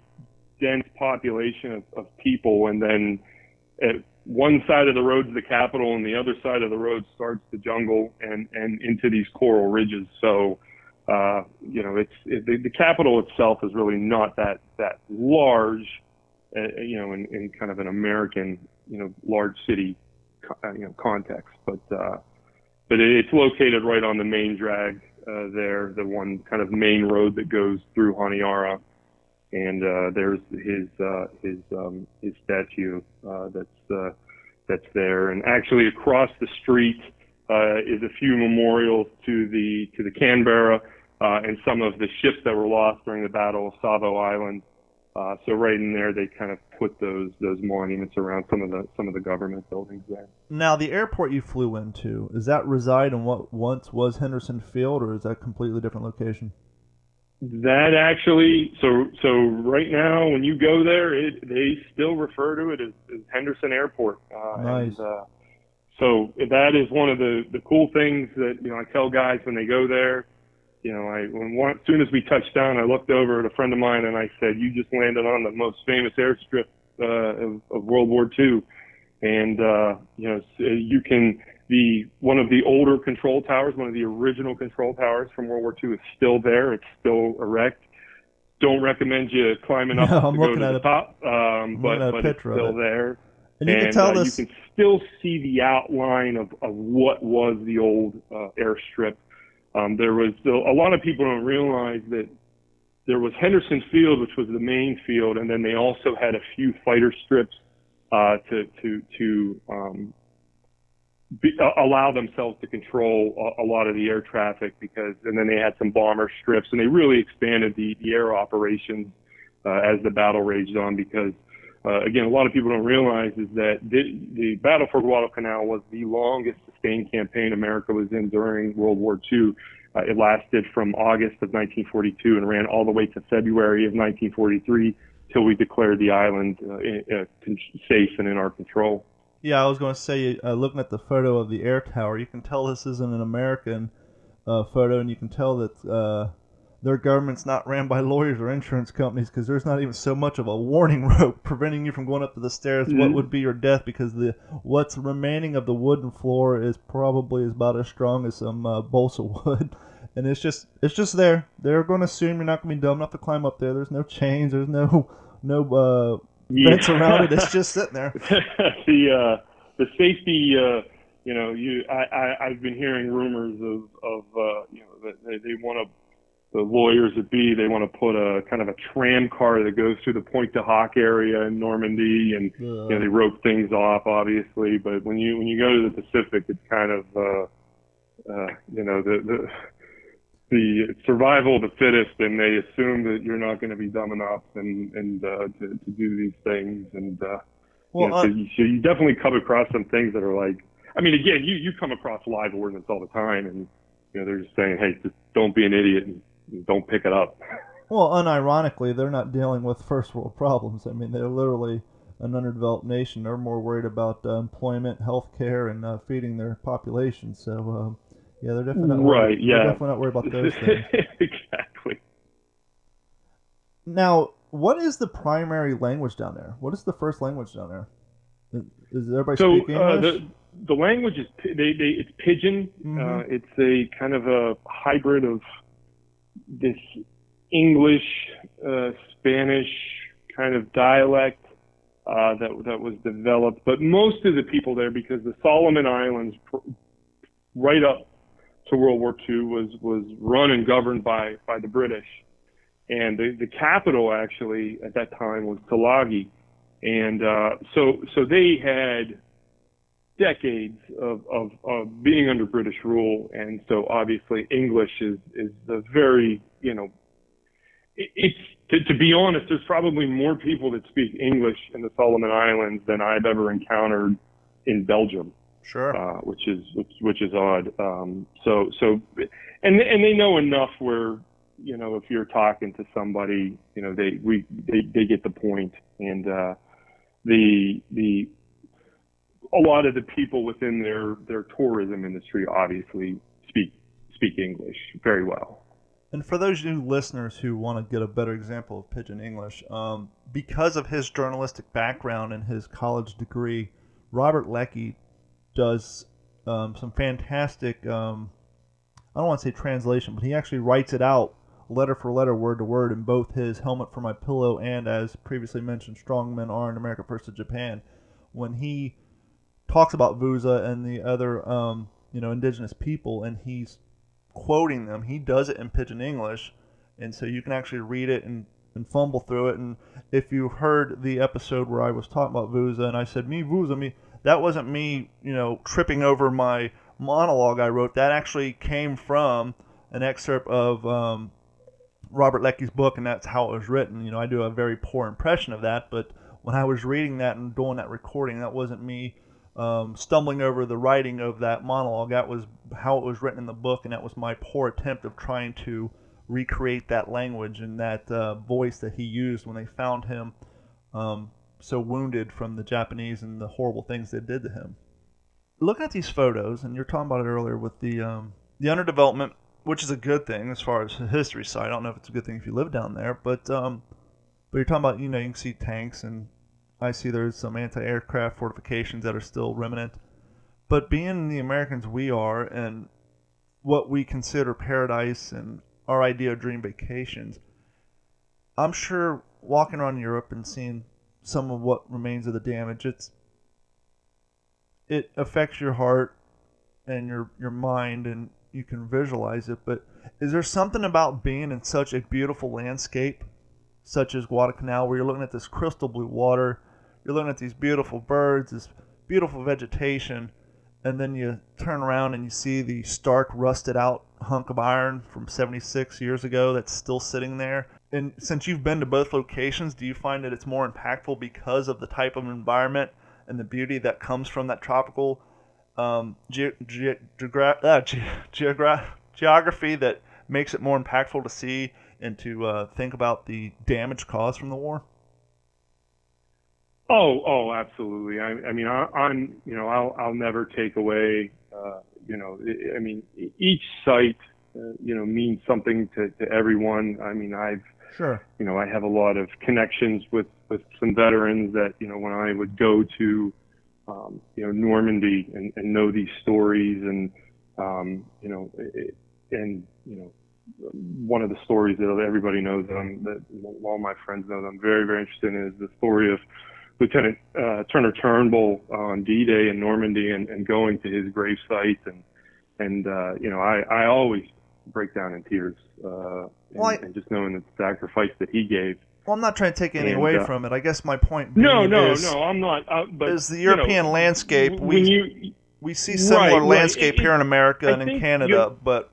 dense population of, of people, and then at one side of the road's the capital, and the other side of the road starts the jungle and and into these coral ridges. So, uh, you know, it's it, the, the capital itself is really not that that large, uh, you know, in, in kind of an American, you know, large city, you know, context. But uh, but it, it's located right on the main drag uh, there, the one kind of main road that goes through Honiara and uh, there's his uh, his um, his statue uh, that's uh, that's there, and actually across the street uh, is a few memorials to the to the Canberra uh, and some of the ships that were lost during the Battle of Savo Island. Uh, so right in there, they kind of put those those monuments around some of the some of the government buildings there. Now, the airport you flew into is that reside in what once was Henderson Field, or is that a completely different location? That actually, so so right now when you go there, it, they still refer to it as, as Henderson Airport. Uh, Nice. And, uh, so that is one of the the cool things that you know I tell guys when they go there. You know, I when one, as soon as we touched down, I looked over at a friend of mine and I said, "You just landed on the most famous airstrip uh, of, of World War II." And uh, you know, you can the one of the older control towers, one of the original control towers from World War II, is still there. It's still erect. Don't recommend you climbing up No, to I'm go to at the a- top, um, but, looking at a but it's still it. there. And you can tell uh, this. you can still see the outline of, of what was the old uh, airstrip. Um, there was a lot of people don't realize that there was Henderson Field, which was the main field, and then they also had a few fighter strips uh, to to to um, be, uh, allow themselves to control a, a lot of the air traffic because, and then they had some bomber strips, and they really expanded the, the air operations uh, as the battle raged on because. Uh, again, a lot of people don't realize is that the, the battle for Guadalcanal was the longest sustained campaign America was in during World War II. Uh, it lasted from August of 1942 and ran all the way to February of 1943 till we declared the island uh, in, uh, safe and in our control. Yeah, I was going to say, uh, looking at the photo of the air tower, you can tell this isn't an American uh, photo, and you can tell that their government's not ran by lawyers or insurance companies because there's not even so much of a warning (laughs) rope preventing you from going up to the stairs. Mm-hmm. What would be your death? Because the what's remaining of the wooden floor is probably about as strong as some uh, balsa (laughs) wood, and it's just it's just there. They're going to assume you're not going to be dumb enough to climb up there. There's no chains. There's no no uh, yeah. fence around it. It's just sitting there. (laughs) the uh, the safety. Uh, you know, you I, I I've been hearing rumors of of uh, you know that they, they want to the lawyers at B, they want to put a kind of a tram car that goes through the Pointe du Hoc area in Normandy, and yeah. you know they rope things off, obviously. But when you when you go to the Pacific, it's kind of uh, uh, you know the the the survival of the fittest, and they assume that you're not going to be dumb enough and and uh, to to do these things, and uh, well, you know, uh, so, you, so you definitely come across some things that are like, I mean, again, you you come across live ordnance all the time, and you know they're just saying, hey, just don't be an idiot and don't pick it up. (laughs) Well, unironically, they're not dealing with first world problems. I mean, they're literally an underdeveloped nation. They're more worried about uh, employment, health care, and uh, feeding their population. So, um, yeah, they're definitely not right. Worried, yeah, they're definitely not worried about those (laughs) things. exactly. Now, what is the primary language down there? What is the first language down there? Is everybody so, speak English? Uh, the, the language is they, they it's pidgin. Mm-hmm. Uh, it's a kind of a hybrid of this English, uh, Spanish kind of dialect uh, that that was developed. But most of the people there, because the Solomon Islands, right up to World War II, was was run and governed by by the British, and the the capital actually at that time was Tulagi, and uh, so so they had decades of, of, of being under British rule, and so obviously English is is the very you know it, it's to, to be honest, there's probably more people that speak English in the Solomon Islands than I've ever encountered in Belgium. Sure. Uh, which is which, which is odd. Um, so so, and and they know enough where you know if you're talking to somebody, you know they we they they get the point, and uh, the the a lot of the people within their their tourism industry obviously speak speak English very well. And for those new listeners who want to get a better example of pidgin English, um, because of his journalistic background and his college degree, Robert Leckie does um, some fantastic. Um, I don't want to say translation, but he actually writes it out letter for letter, word to word, in both his Helmet for My Pillow and, as previously mentioned, Strong Men Armed America First to Japan. When he talks about Vouza and the other um, you know indigenous people, and he's quoting them. He does it in pidgin English, and so you can actually read it and, and fumble through it. And if you heard the episode where I was talking about Vouza and I said me Vouza me, that wasn't me you know tripping over my monologue I wrote. That actually came from an excerpt of um, Robert Leckie's book, and that's how it was written. You know, I do a very poor impression of that, but when I was reading that and doing that recording, that wasn't me um, stumbling over the writing of that monologue. That was how it was written in the book, and that was my poor attempt of trying to recreate that language and that uh, voice that he used when they found him um, so wounded from the Japanese and the horrible things they did to him. Looking at these photos, and you're talking about it earlier with the um, the underdevelopment, which is a good thing as far as history side. I don't know if it's a good thing if you live down there, but um, but you're talking about you know you can see tanks and I see there's some anti-aircraft fortifications that are still remnant. But being the Americans we are and what we consider paradise and our idea of dream vacations, I'm sure walking around Europe and seeing some of what remains of the damage, it's it affects your heart and your your mind and you can visualize it. But is there something about being in such a beautiful landscape, such as Guadalcanal, where you're looking at this crystal blue water? You're looking at these beautiful birds, this beautiful vegetation, and then you turn around and you see the stark, rusted out hunk of iron from 76 years ago that's still sitting there. And since you've been to both locations, do you find that it's more impactful because of the type of environment and the beauty that comes from that tropical um, ge- ge- uh, (laughs) ge- geogra- geography that makes it more impactful to see and to uh, think about the damage caused from the war? Oh, oh, absolutely. I, I mean, I, I'm, you know, I'll, I'll never take away, uh, you know, I mean, each site uh, you know means something to, to everyone. I mean, I've Sure. you know I have a lot of connections with with some veterans that you know when I would go to um, you know Normandy and, and know these stories and um, you know it, and you know one of the stories that everybody knows that I'm that all my friends know that I'm very very interested in is the story of Lieutenant uh, Turner Turnbull on D-Day in Normandy and, and going to his grave site and and uh, you know I I always break down in tears uh, and, Well, I- and just knowing the sacrifice that he gave. Well, I'm not trying to take any And, away uh, from it. I guess my point being No, no, is, no, I'm not. Uh, but is the you know, European landscape we you we see similar Right, right. landscape It- here in America I and in Canada, but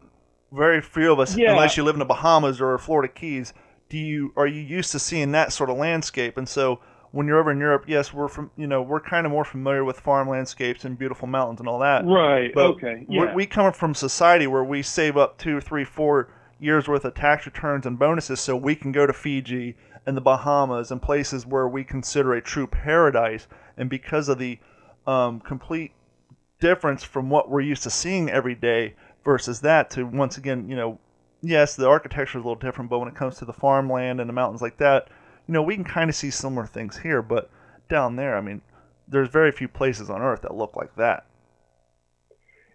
very few of us, Yeah. unless you live in the Bahamas or Florida Keys, do you are you used to seeing that sort of landscape? And so when you're over in Europe, yes, we're from you know we're kind of more familiar with farm landscapes and beautiful mountains and all that. right, But okay, we- yeah, we come from society where we save up two, three, four years worth of tax returns and bonuses so we can go to Fiji and the Bahamas and places where we consider a true paradise. And because of the um, complete difference from what we're used to seeing every day versus that, to once again, you know, yes, the architecture is a little different, but when it comes to the farmland and the mountains like that, you know, we can kind of see similar things here. But down there, I mean, there's very few places on earth that look like that.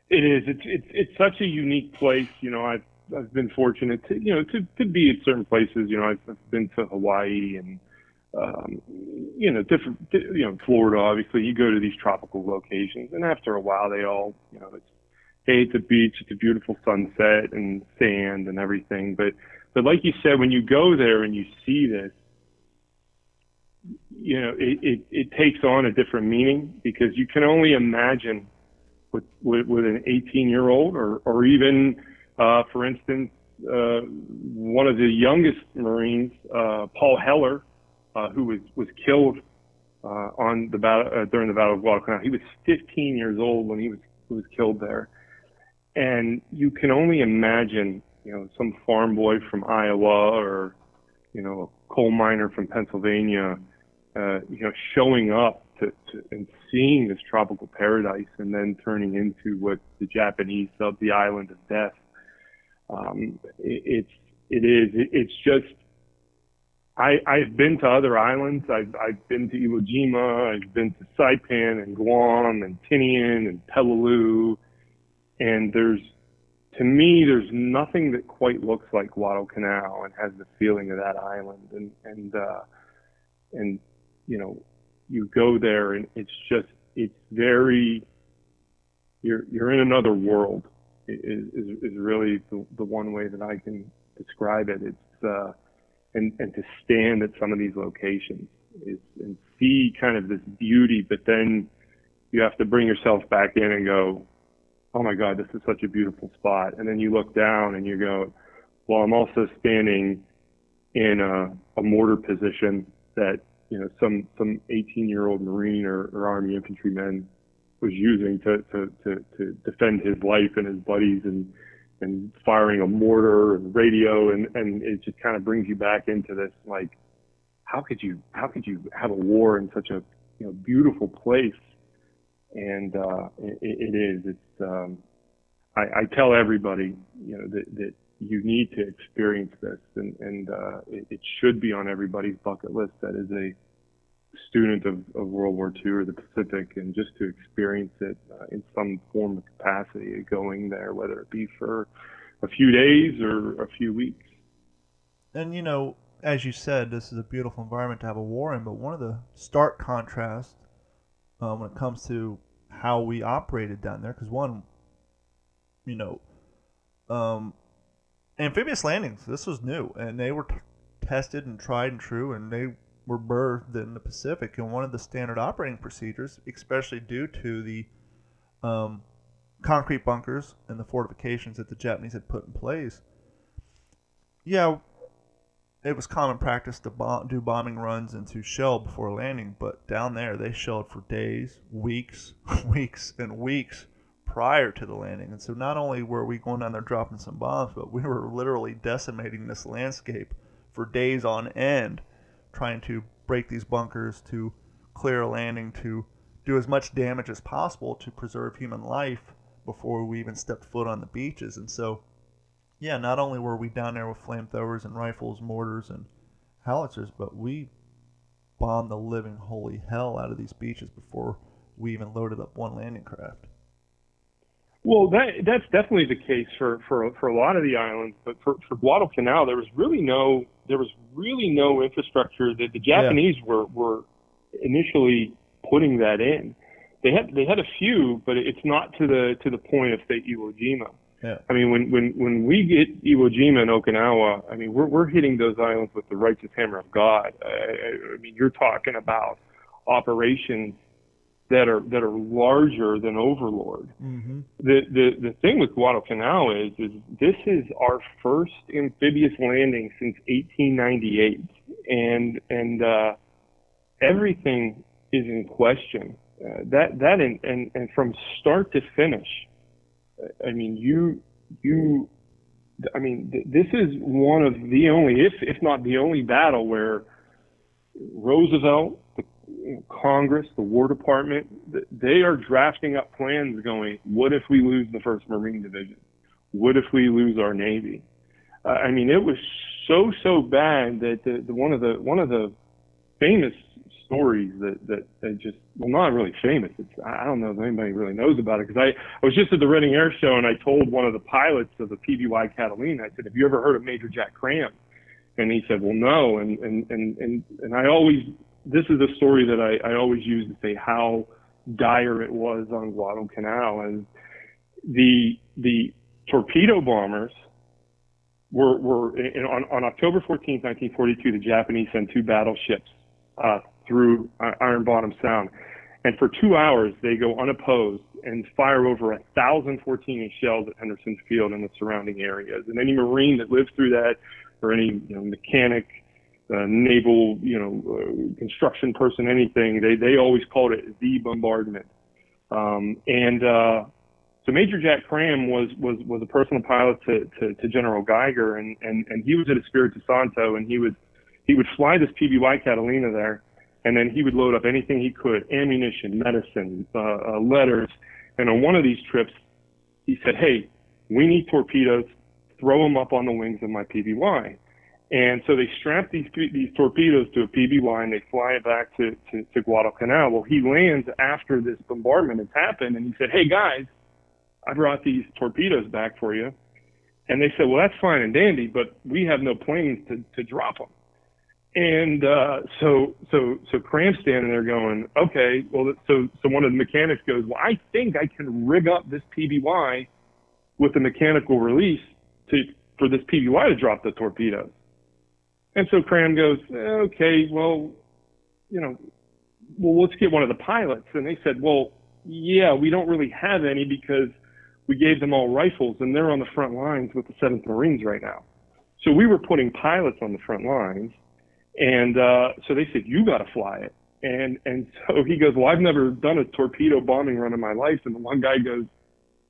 it is. It's it's it's such a unique place. You know, I've I've been fortunate to you know to to be at certain places. You know, I've, I've been to Hawaii and um, you know different you know Florida. Obviously, you go to these tropical locations, and after a while, they all you know it's hey, it's a beach, it's a beautiful sunset and sand and everything. But but like you said, when you go there and you see this, you know, it, it, it takes on a different meaning because you can only imagine with, with, with an 18 year old or, or even, uh, for instance, uh, one of the youngest Marines, uh, Paul Heller, uh, who was, was killed, uh, on the battle, uh, during the Battle of Guadalcanal. He was 15 years old when he was, he was killed there. And you can only imagine, you know, some farm boy from Iowa or, you know, a coal miner from Pennsylvania, uh, you know, showing up to, to and seeing this tropical paradise and then turning into what the Japanese sub the island of death. Um, it, it's it is it, it's just I I've been to other islands. I've I've been to Iwo Jima. I've been to Saipan and Guam and Tinian and Peleliu, and there's to me there's nothing that quite looks like Guadalcanal and has the feeling of that island and and uh, and you know you go there and it's just it's very you're you're in another world is is, is really the, the one way that I can describe it. It's uh and and to stand at some of these locations is and see kind of this beauty but then you have to bring yourself back in and go oh my god this is such a beautiful spot. And then you look down and you go well I'm also standing in a, a mortar position that you know some some 18 year old marine or, or army infantryman was using to, to to to defend his life and his buddies and and firing a mortar and radio. And and it just kind of brings you back into this like how could you how could you have a war in such a you know beautiful place? And uh it, it is it's um I, I tell everybody you know that that you need to experience this and and uh it, it should be on everybody's bucket list that is a student of, of World War II or the Pacific and just to experience it uh, in some form of capacity going there whether it be for a few days or a few weeks And you know, as you said, this is a beautiful environment to have a war in. But one of the stark contrasts um, when it comes to how we operated down there, because one, you know, um, amphibious landings. This was new, and they were t- tested and tried and true, and they were birthed in the Pacific. And one of the standard operating procedures, especially due to the um, concrete bunkers and the fortifications that the Japanese had put in place. Yeah, it was common practice to do bombing runs and to shell before landing, but down there they shelled for days, weeks, (laughs) weeks, and weeks prior to the landing. And so not only were we going down there dropping some bombs, but we were literally decimating this landscape for days on end, trying to break these bunkers, to clear a landing, to do as much damage as possible to preserve human life before we even stepped foot on the beaches. And so Yeah, not only were we down there with flamethrowers and rifles, mortars, and howitzers, but we bombed the living holy hell out of these beaches before we even loaded up one landing craft. Well, that that's definitely the case for for for a lot of the islands, but for for Guadalcanal, there was really no there was really no infrastructure that the Japanese yeah. were were initially putting that in. They had they had a few, but it's not to the to the point of say Iwo Jima. Yeah. I mean, when when when we get Iwo Jima and Okinawa, I mean, we're we're hitting those islands with the righteous hammer of God. I, I mean, you're talking about operations that are that are larger than Overlord. Mm-hmm. The the the thing with Guadalcanal is is this is our first amphibious landing since 1898, and and uh, everything is in question. Uh, that that and, and and from start to finish, I mean you you. I mean, th- this is one of the only, if if not the only battle where Roosevelt, Congress, the War Department, they are drafting up plans going, what if we lose the 1st Marine Division? What if we lose our Navy? Uh, I mean, it was so, so bad that the, the, one of the, one of the famous stories that, that, that just, well, not really famous. It's, I don't know if anybody really knows about it because I, I was just at the Reading Air Show and I told one of the pilots of the PBY Catalina, I said, have you ever heard of Major Jack Cram? And he said, well, no. And, and, and, and, and I always this is a story that I, I always use to say how dire it was on Guadalcanal. And the the torpedo bombers were were in, on on October 14, 1942. The Japanese sent two battleships uh, through Iron Bottom Sound, and for two hours they go unopposed and fire over a thousand 14-inch shells at Henderson Field and the surrounding areas. And any Marine that lives through that, or any you know, mechanic uh, naval, you know, uh, construction person, anything. They they always called it the bombardment. Um, and uh, so Major Jack Cram was was was a personal pilot to, to, to General Geiger, and, and and he was at Espiritu Santo, and he would he would fly this PBY Catalina there, and then he would load up anything he could, ammunition, medicine, uh, uh, letters. And on one of these trips, he said, "Hey, we need torpedoes. Throw them up on the wings of my PBY." And so they strap these these torpedoes to a PBY and they fly it back to, to, to Guadalcanal. Well, he lands after this bombardment has happened and he said, Hey guys, I brought these torpedoes back for you. And they said, Well, that's fine and dandy, but we have no planes to, to drop them. And uh, so so so Cram's standing there going, Okay, well, so so one of the mechanics goes, Well, I think I can rig up this PBY with a mechanical release to for this PBY to drop the torpedoes. And so Cram goes, okay, well, you know, well, let's get one of the pilots. And they said, well, yeah, we don't really have any because we gave them all rifles and they're on the front lines with the 7th Marines right now. So we were putting pilots on the front lines. And uh, so they said, you got to fly it. And, and so he goes, well, I've never done a torpedo bombing run in my life. And the one guy goes,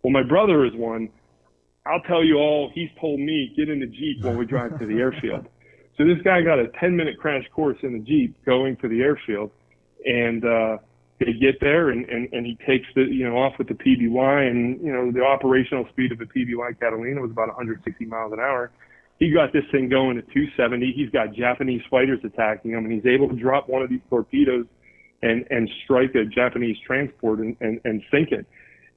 well, my brother is one. I'll tell you all, he's told me, get in the Jeep when we drive to the airfield. So this guy got a 10 minute crash course in the Jeep going to the airfield and, uh, they get there and, and, and he takes the, you know, off with the PBY and, you know, the operational speed of the PBY Catalina was about 160 miles an hour. He got this thing going at 270. He's got Japanese fighters attacking him and he's able to drop one of these torpedoes and, and strike a Japanese transport and, and, and sink it.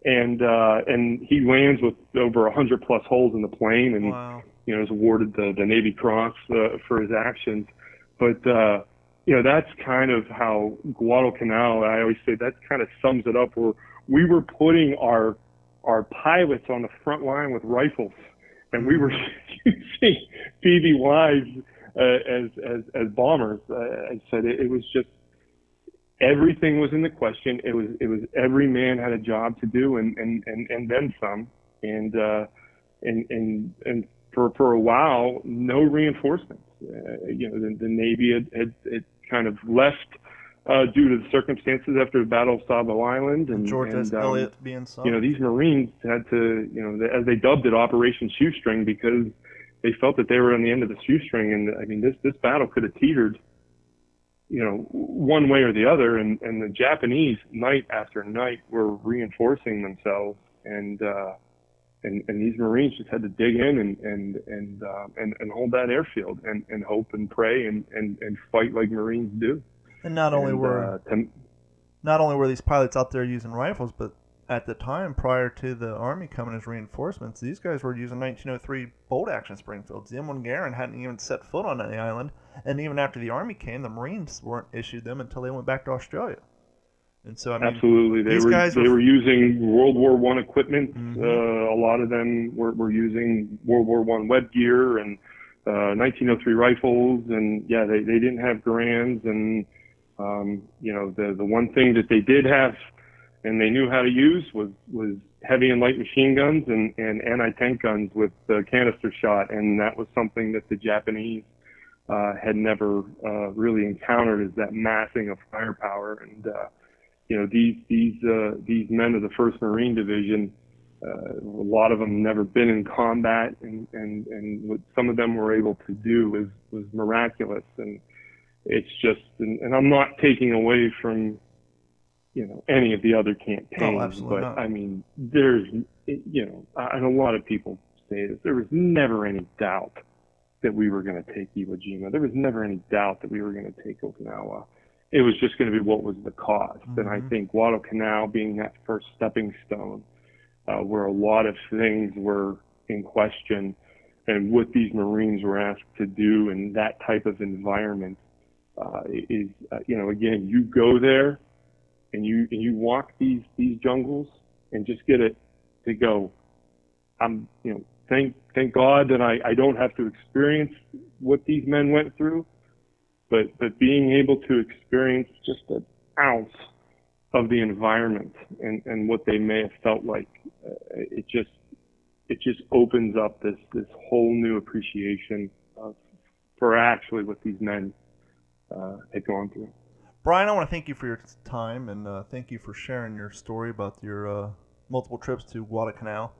And, uh, and he lands with over 100 plus holes in the plane and, wow you know, is awarded the, the Navy Cross uh, for his actions. But, uh, you know, that's kind of how Guadalcanal, I always say that kind of sums it up where we were putting our, our pilots on the front line with rifles and we were (laughs) using PBYs uh, as, as, as bombers. Uh, I said it, it was just, everything was in the question. It was, it was every man had a job to do and, and, and, and then some. And, uh, and, and, and for for a while no reinforcements. Uh, you know, the, the Navy had, had, had kind of left uh, due to the circumstances after the Battle of Savo Island and George and, um, Elliott being sunk. You know, these Marines had to, you know, as they dubbed it, Operation Shoestring, because they felt that they were on the end of the shoestring. And I mean, this this battle could have teetered, you know, one way or the other. And and the Japanese night after night were reinforcing themselves and. uh and, and these Marines just had to dig in and and and uh, and, and hold that airfield and, and hope and pray and, and, and fight like Marines do. And not only And, were uh, to- not only were these pilots out there using rifles, but at the time prior to the Army coming as reinforcements, these guys were using 1903 bolt action Springfields. The M1 Garand hadn't even set foot on the island, and even after the Army came, the Marines weren't issued them until they went back to Australia. And so I mean, Absolutely, they these were guys they were- were using World War One equipment. Mhm. Uh, a lot of them were, were using World War One web gear and uh, 1903 rifles, and yeah, they, they didn't have Garands, and um, you know the the one thing that they did have and they knew how to use was was heavy and light machine guns and and anti-tank guns with uh, canister shot, and that was something that the Japanese uh, had never uh, really encountered is that massing of firepower and. Uh, you know these these uh, these men of the First Marine Division, uh, a lot of them never been in combat, and and and what some of them were able to do was was miraculous, and it's just and, and I'm not taking away from you know any of the other campaigns, absolutely but not. I mean there's you know and a lot of people say this there was never any doubt that we were going to take Iwo Jima. There was never any doubt that we were going to take Okinawa it was just going to be what was the cost. And I Mhm. think Guadalcanal being that first stepping stone, uh, where a lot of things were in question, and what these Marines were asked to do in that type of environment uh, is, uh, you know, again, you go there and you and you walk these these jungles and just get it to go. I'm, you know, thank thank God that I I don't have to experience what these men went through but but being able to experience just an ounce of the environment and and what they may have felt like uh, it just it just opens up this this whole new appreciation of, for actually what these men uh, had gone through. Brian, I want to thank you for your time and uh, thank you for sharing your story about your uh, multiple trips to Guadalcanal.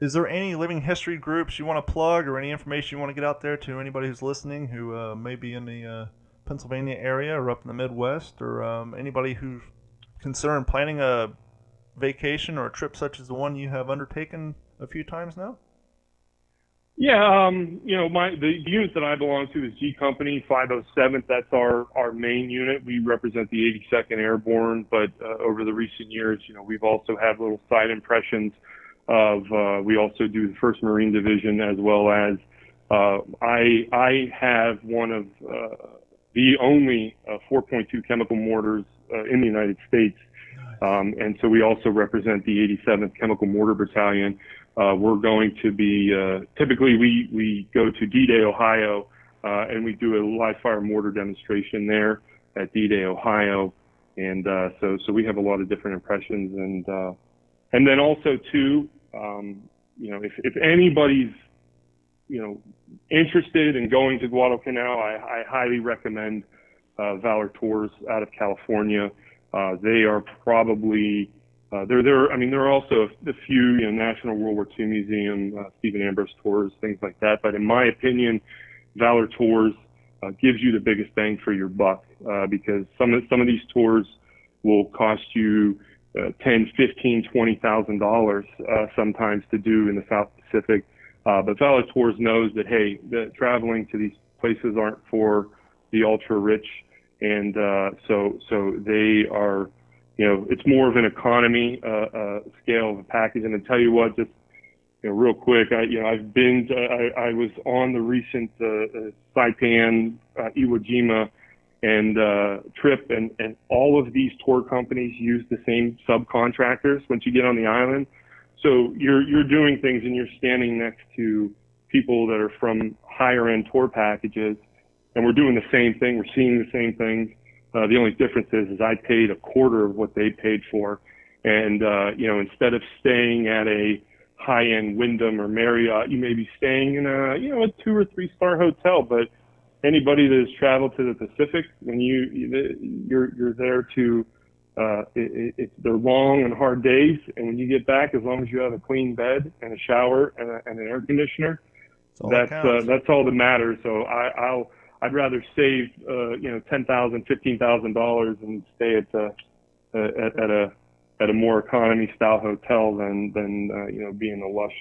Is there any living history groups you want to plug or any information you want to get out there to anybody who's listening who uh, may be in the uh, Pennsylvania area or up in the Midwest or um, anybody who's concerned planning a vacation or a trip such as the one you have undertaken a few times now? Yeah, um, you know, my the unit that I belong to is G Company 507th. That's our our main unit. We represent the 82nd Airborne, but uh, over the recent years, you know, we've also had little side impressions of. Uh, we also do the First Marine Division as well as. Uh, I I have one of uh, the only uh, 4.2 chemical mortars uh, in the United States, um, and so we also represent the 87th Chemical Mortar Battalion. Uh, we're going to be uh, typically we we go to D-Day, Ohio, uh, and we do a live fire mortar demonstration there at D-Day, Ohio, and uh, so so we have a lot of different impressions and uh, and then also too, um, you know, if if anybody's you know interested in going to Guadalcanal, I, I highly recommend uh, Valor Tours out of California. Uh, they are probably uh, there, there. I mean, there are also a few, you know, National World War II Museum, uh, Stephen Ambrose tours, things like that. But in my opinion, Valor Tours uh, gives you the biggest bang for your buck uh, because some of some of these tours will cost you uh, ten, fifteen, twenty thousand dollars uh, sometimes to do in the South Pacific. Uh, but Valor Tours knows that hey, the traveling to these places aren't for the ultra rich, and uh, so so they are you know, it's more of an economy uh, uh, scale of a package. And to tell you what, just you know, real quick, I you know I've been to, I, I was on the recent uh, uh, Saipan uh, Iwo Jima and uh, trip, and and all of these tour companies use the same subcontractors once you get on the island. So you're you're doing things and you're standing next to people that are from higher end tour packages, and we're doing the same thing. We're seeing the same things. Uh, the only difference is, is I paid a quarter of what they paid for, and uh, you know, instead of staying at a high-end Wyndham or Marriott, you may be staying in a you know a two or three-star hotel. But anybody that has traveled to the Pacific, when you you're you're there to uh, it, it, they're long and hard days, and when you get back, as long as you have a clean bed and a shower and, a, and an air conditioner, That's all that that's uh, that's all that matters. So I, I'll I'd rather save uh, you know ten thousand, fifteen thousand dollars and stay at uh, at, at a at a more economy style hotel than than uh, you know being a lush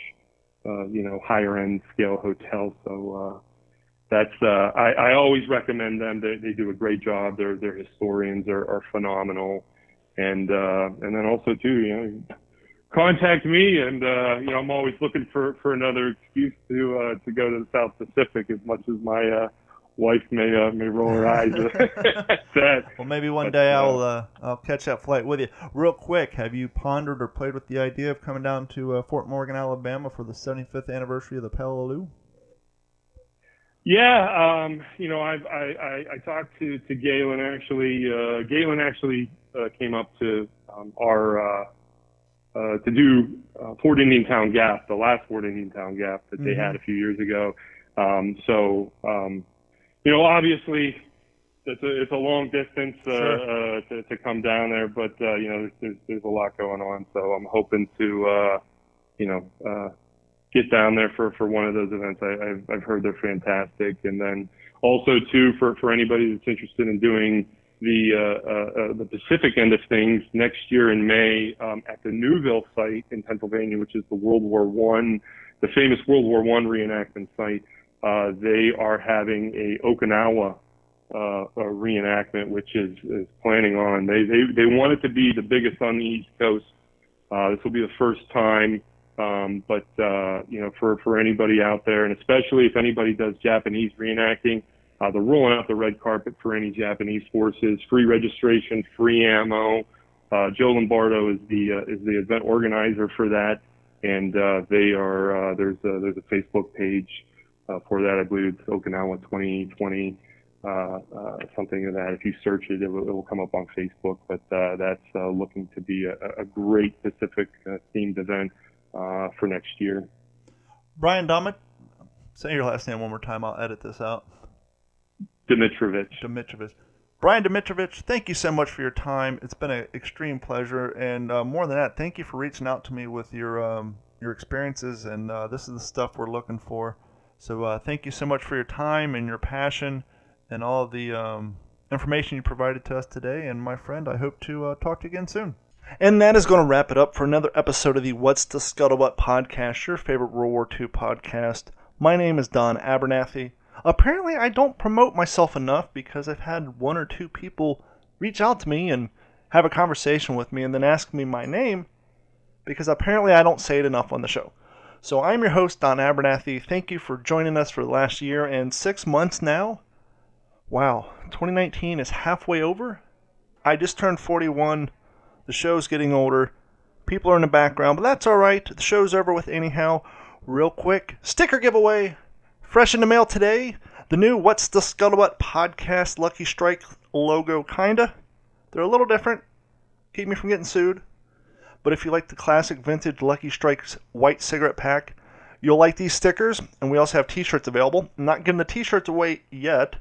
uh, you know higher end scale hotel. So uh, that's uh, I, I always recommend them. They, they do a great job. Their their historians are, are phenomenal, and uh, and then also too you know contact me and uh, you know I'm always looking for for another excuse to uh, to go to the South Pacific as much as my uh, wife may uh, may roll her eyes (laughs) (laughs) at that. Well, maybe one day I'll uh, I'll catch that flight with you. Real quick, have you pondered or played with the idea of coming down to uh, Fort Morgan, Alabama, for the 75th anniversary of the Peleliu? Yeah, um, you know, I've, I, I I talked to to Galen actually. Uh, Galen actually uh, came up to um, our uh, uh, to do uh, Fort Indiantown Gap, the last Fort Indiantown Gap that mm-hmm. they had a few years ago. Um, so um, you know, obviously, it's a it's a long distance uh, sure. uh, to to come down there, but uh, you know, there's there's a lot going on, so I'm hoping to uh, you know uh, get down there for for one of those events. I, I've I've heard they're fantastic, and then also too for for anybody that's interested in doing the uh, uh, uh, the Pacific end of things next year in May um, at the Newville site in Pennsylvania, which is the World War One, the famous World War One reenactment site. Uh, they are having a Okinawa uh, a reenactment, which is, is planning on. They, they they want it to be the biggest on the East Coast. Uh, this will be the first time, um, but uh, you know, for for anybody out there, and especially if anybody does Japanese reenacting, uh, they're rolling out the red carpet for any Japanese forces. Free registration, free ammo. Uh, Joe Lombardo is the uh, is the event organizer for that, and uh, they are uh, there's a, there's a Facebook page uh, for that. I believe it's Okinawa 2020, uh, uh, something of that. If you search it, it will, it will come up on Facebook. But uh, that's uh, looking to be a, a great Pacific uh, themed event uh, for next year. Brian Domit, say your last name one more time. I'll edit this out. Dimitrovich. Dimitrovich. Brian Dimitrovich, thank you so much for your time. It's been an extreme pleasure, and uh, more than that, thank you for reaching out to me with your um, your experiences. And uh, this is the stuff we're looking for. So uh, thank you so much for your time and your passion and all the um, information you provided to us today. And my friend, I hope to uh, talk to you again soon. And that is going to wrap it up for another episode of the What's the Scuttlebutt podcast, your favorite World War II podcast. My name is Don Abernathy. Apparently, I don't promote myself enough because I've had one or two people reach out to me and have a conversation with me and then ask me my name because apparently I don't say it enough on the show. So I'm your host, Don Abernathy. Thank you for joining us for the last year and six months now. Wow, 2019 is halfway over. I just turned 41. The show's getting older. People are in the background, but that's all right. The show's over with anyhow. Real quick, sticker giveaway. Fresh in the mail today. The new What's the Scuttlebutt podcast Lucky Strike logo, kinda. They're a little different. Keep me from getting sued. But if you like the classic vintage Lucky Strikes white cigarette pack, you'll like these stickers. And we also have t shirts available. I'm not giving the t shirts away yet.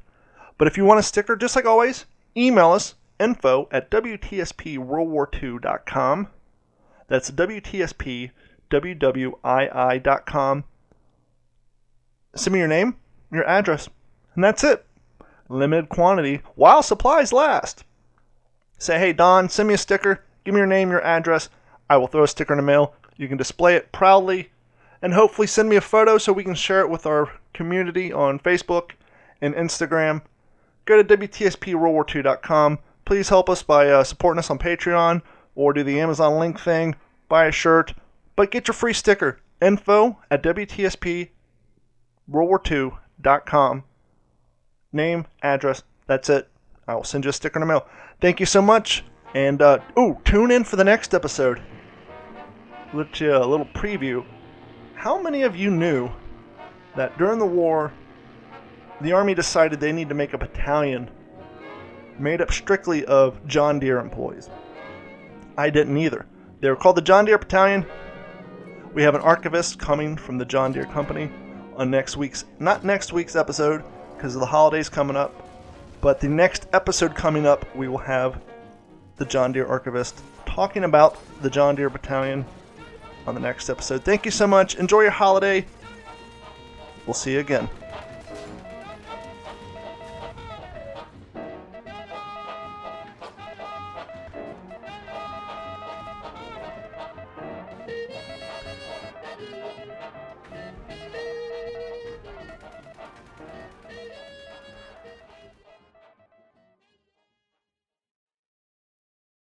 But if you want a sticker, just like always, email us info at WTSPWorldWar2.com. That's WTSPWWII.com. Send me your name, your address, and that's it. Limited quantity while supplies last. Say, hey, Don, send me a sticker. Give me your name, your address. I will throw a sticker in the mail. You can display it proudly and hopefully send me a photo so we can share it with our community on Facebook and Instagram. Go to WTSPWorldWar2.com. Please help us by uh, supporting us on Patreon or do the Amazon link thing. Buy a shirt, but get your free sticker. Info at WTSPWorldWar2.com. Name, address, that's it. I will send you a sticker in the mail. Thank you so much. And, uh, ooh, tune in for the next episode let you a little preview. How many of you knew that during the war, the Army decided they need to make a battalion made up strictly of John Deere employees? I didn't either. They were called the John Deere Battalion. We have an archivist coming from the John Deere Company on next week's, not next week's episode, because of the holidays coming up, but the next episode coming up, we will have the John Deere archivist talking about the John Deere Battalion on the next episode. Thank you so much. Enjoy your holiday. We'll see you again.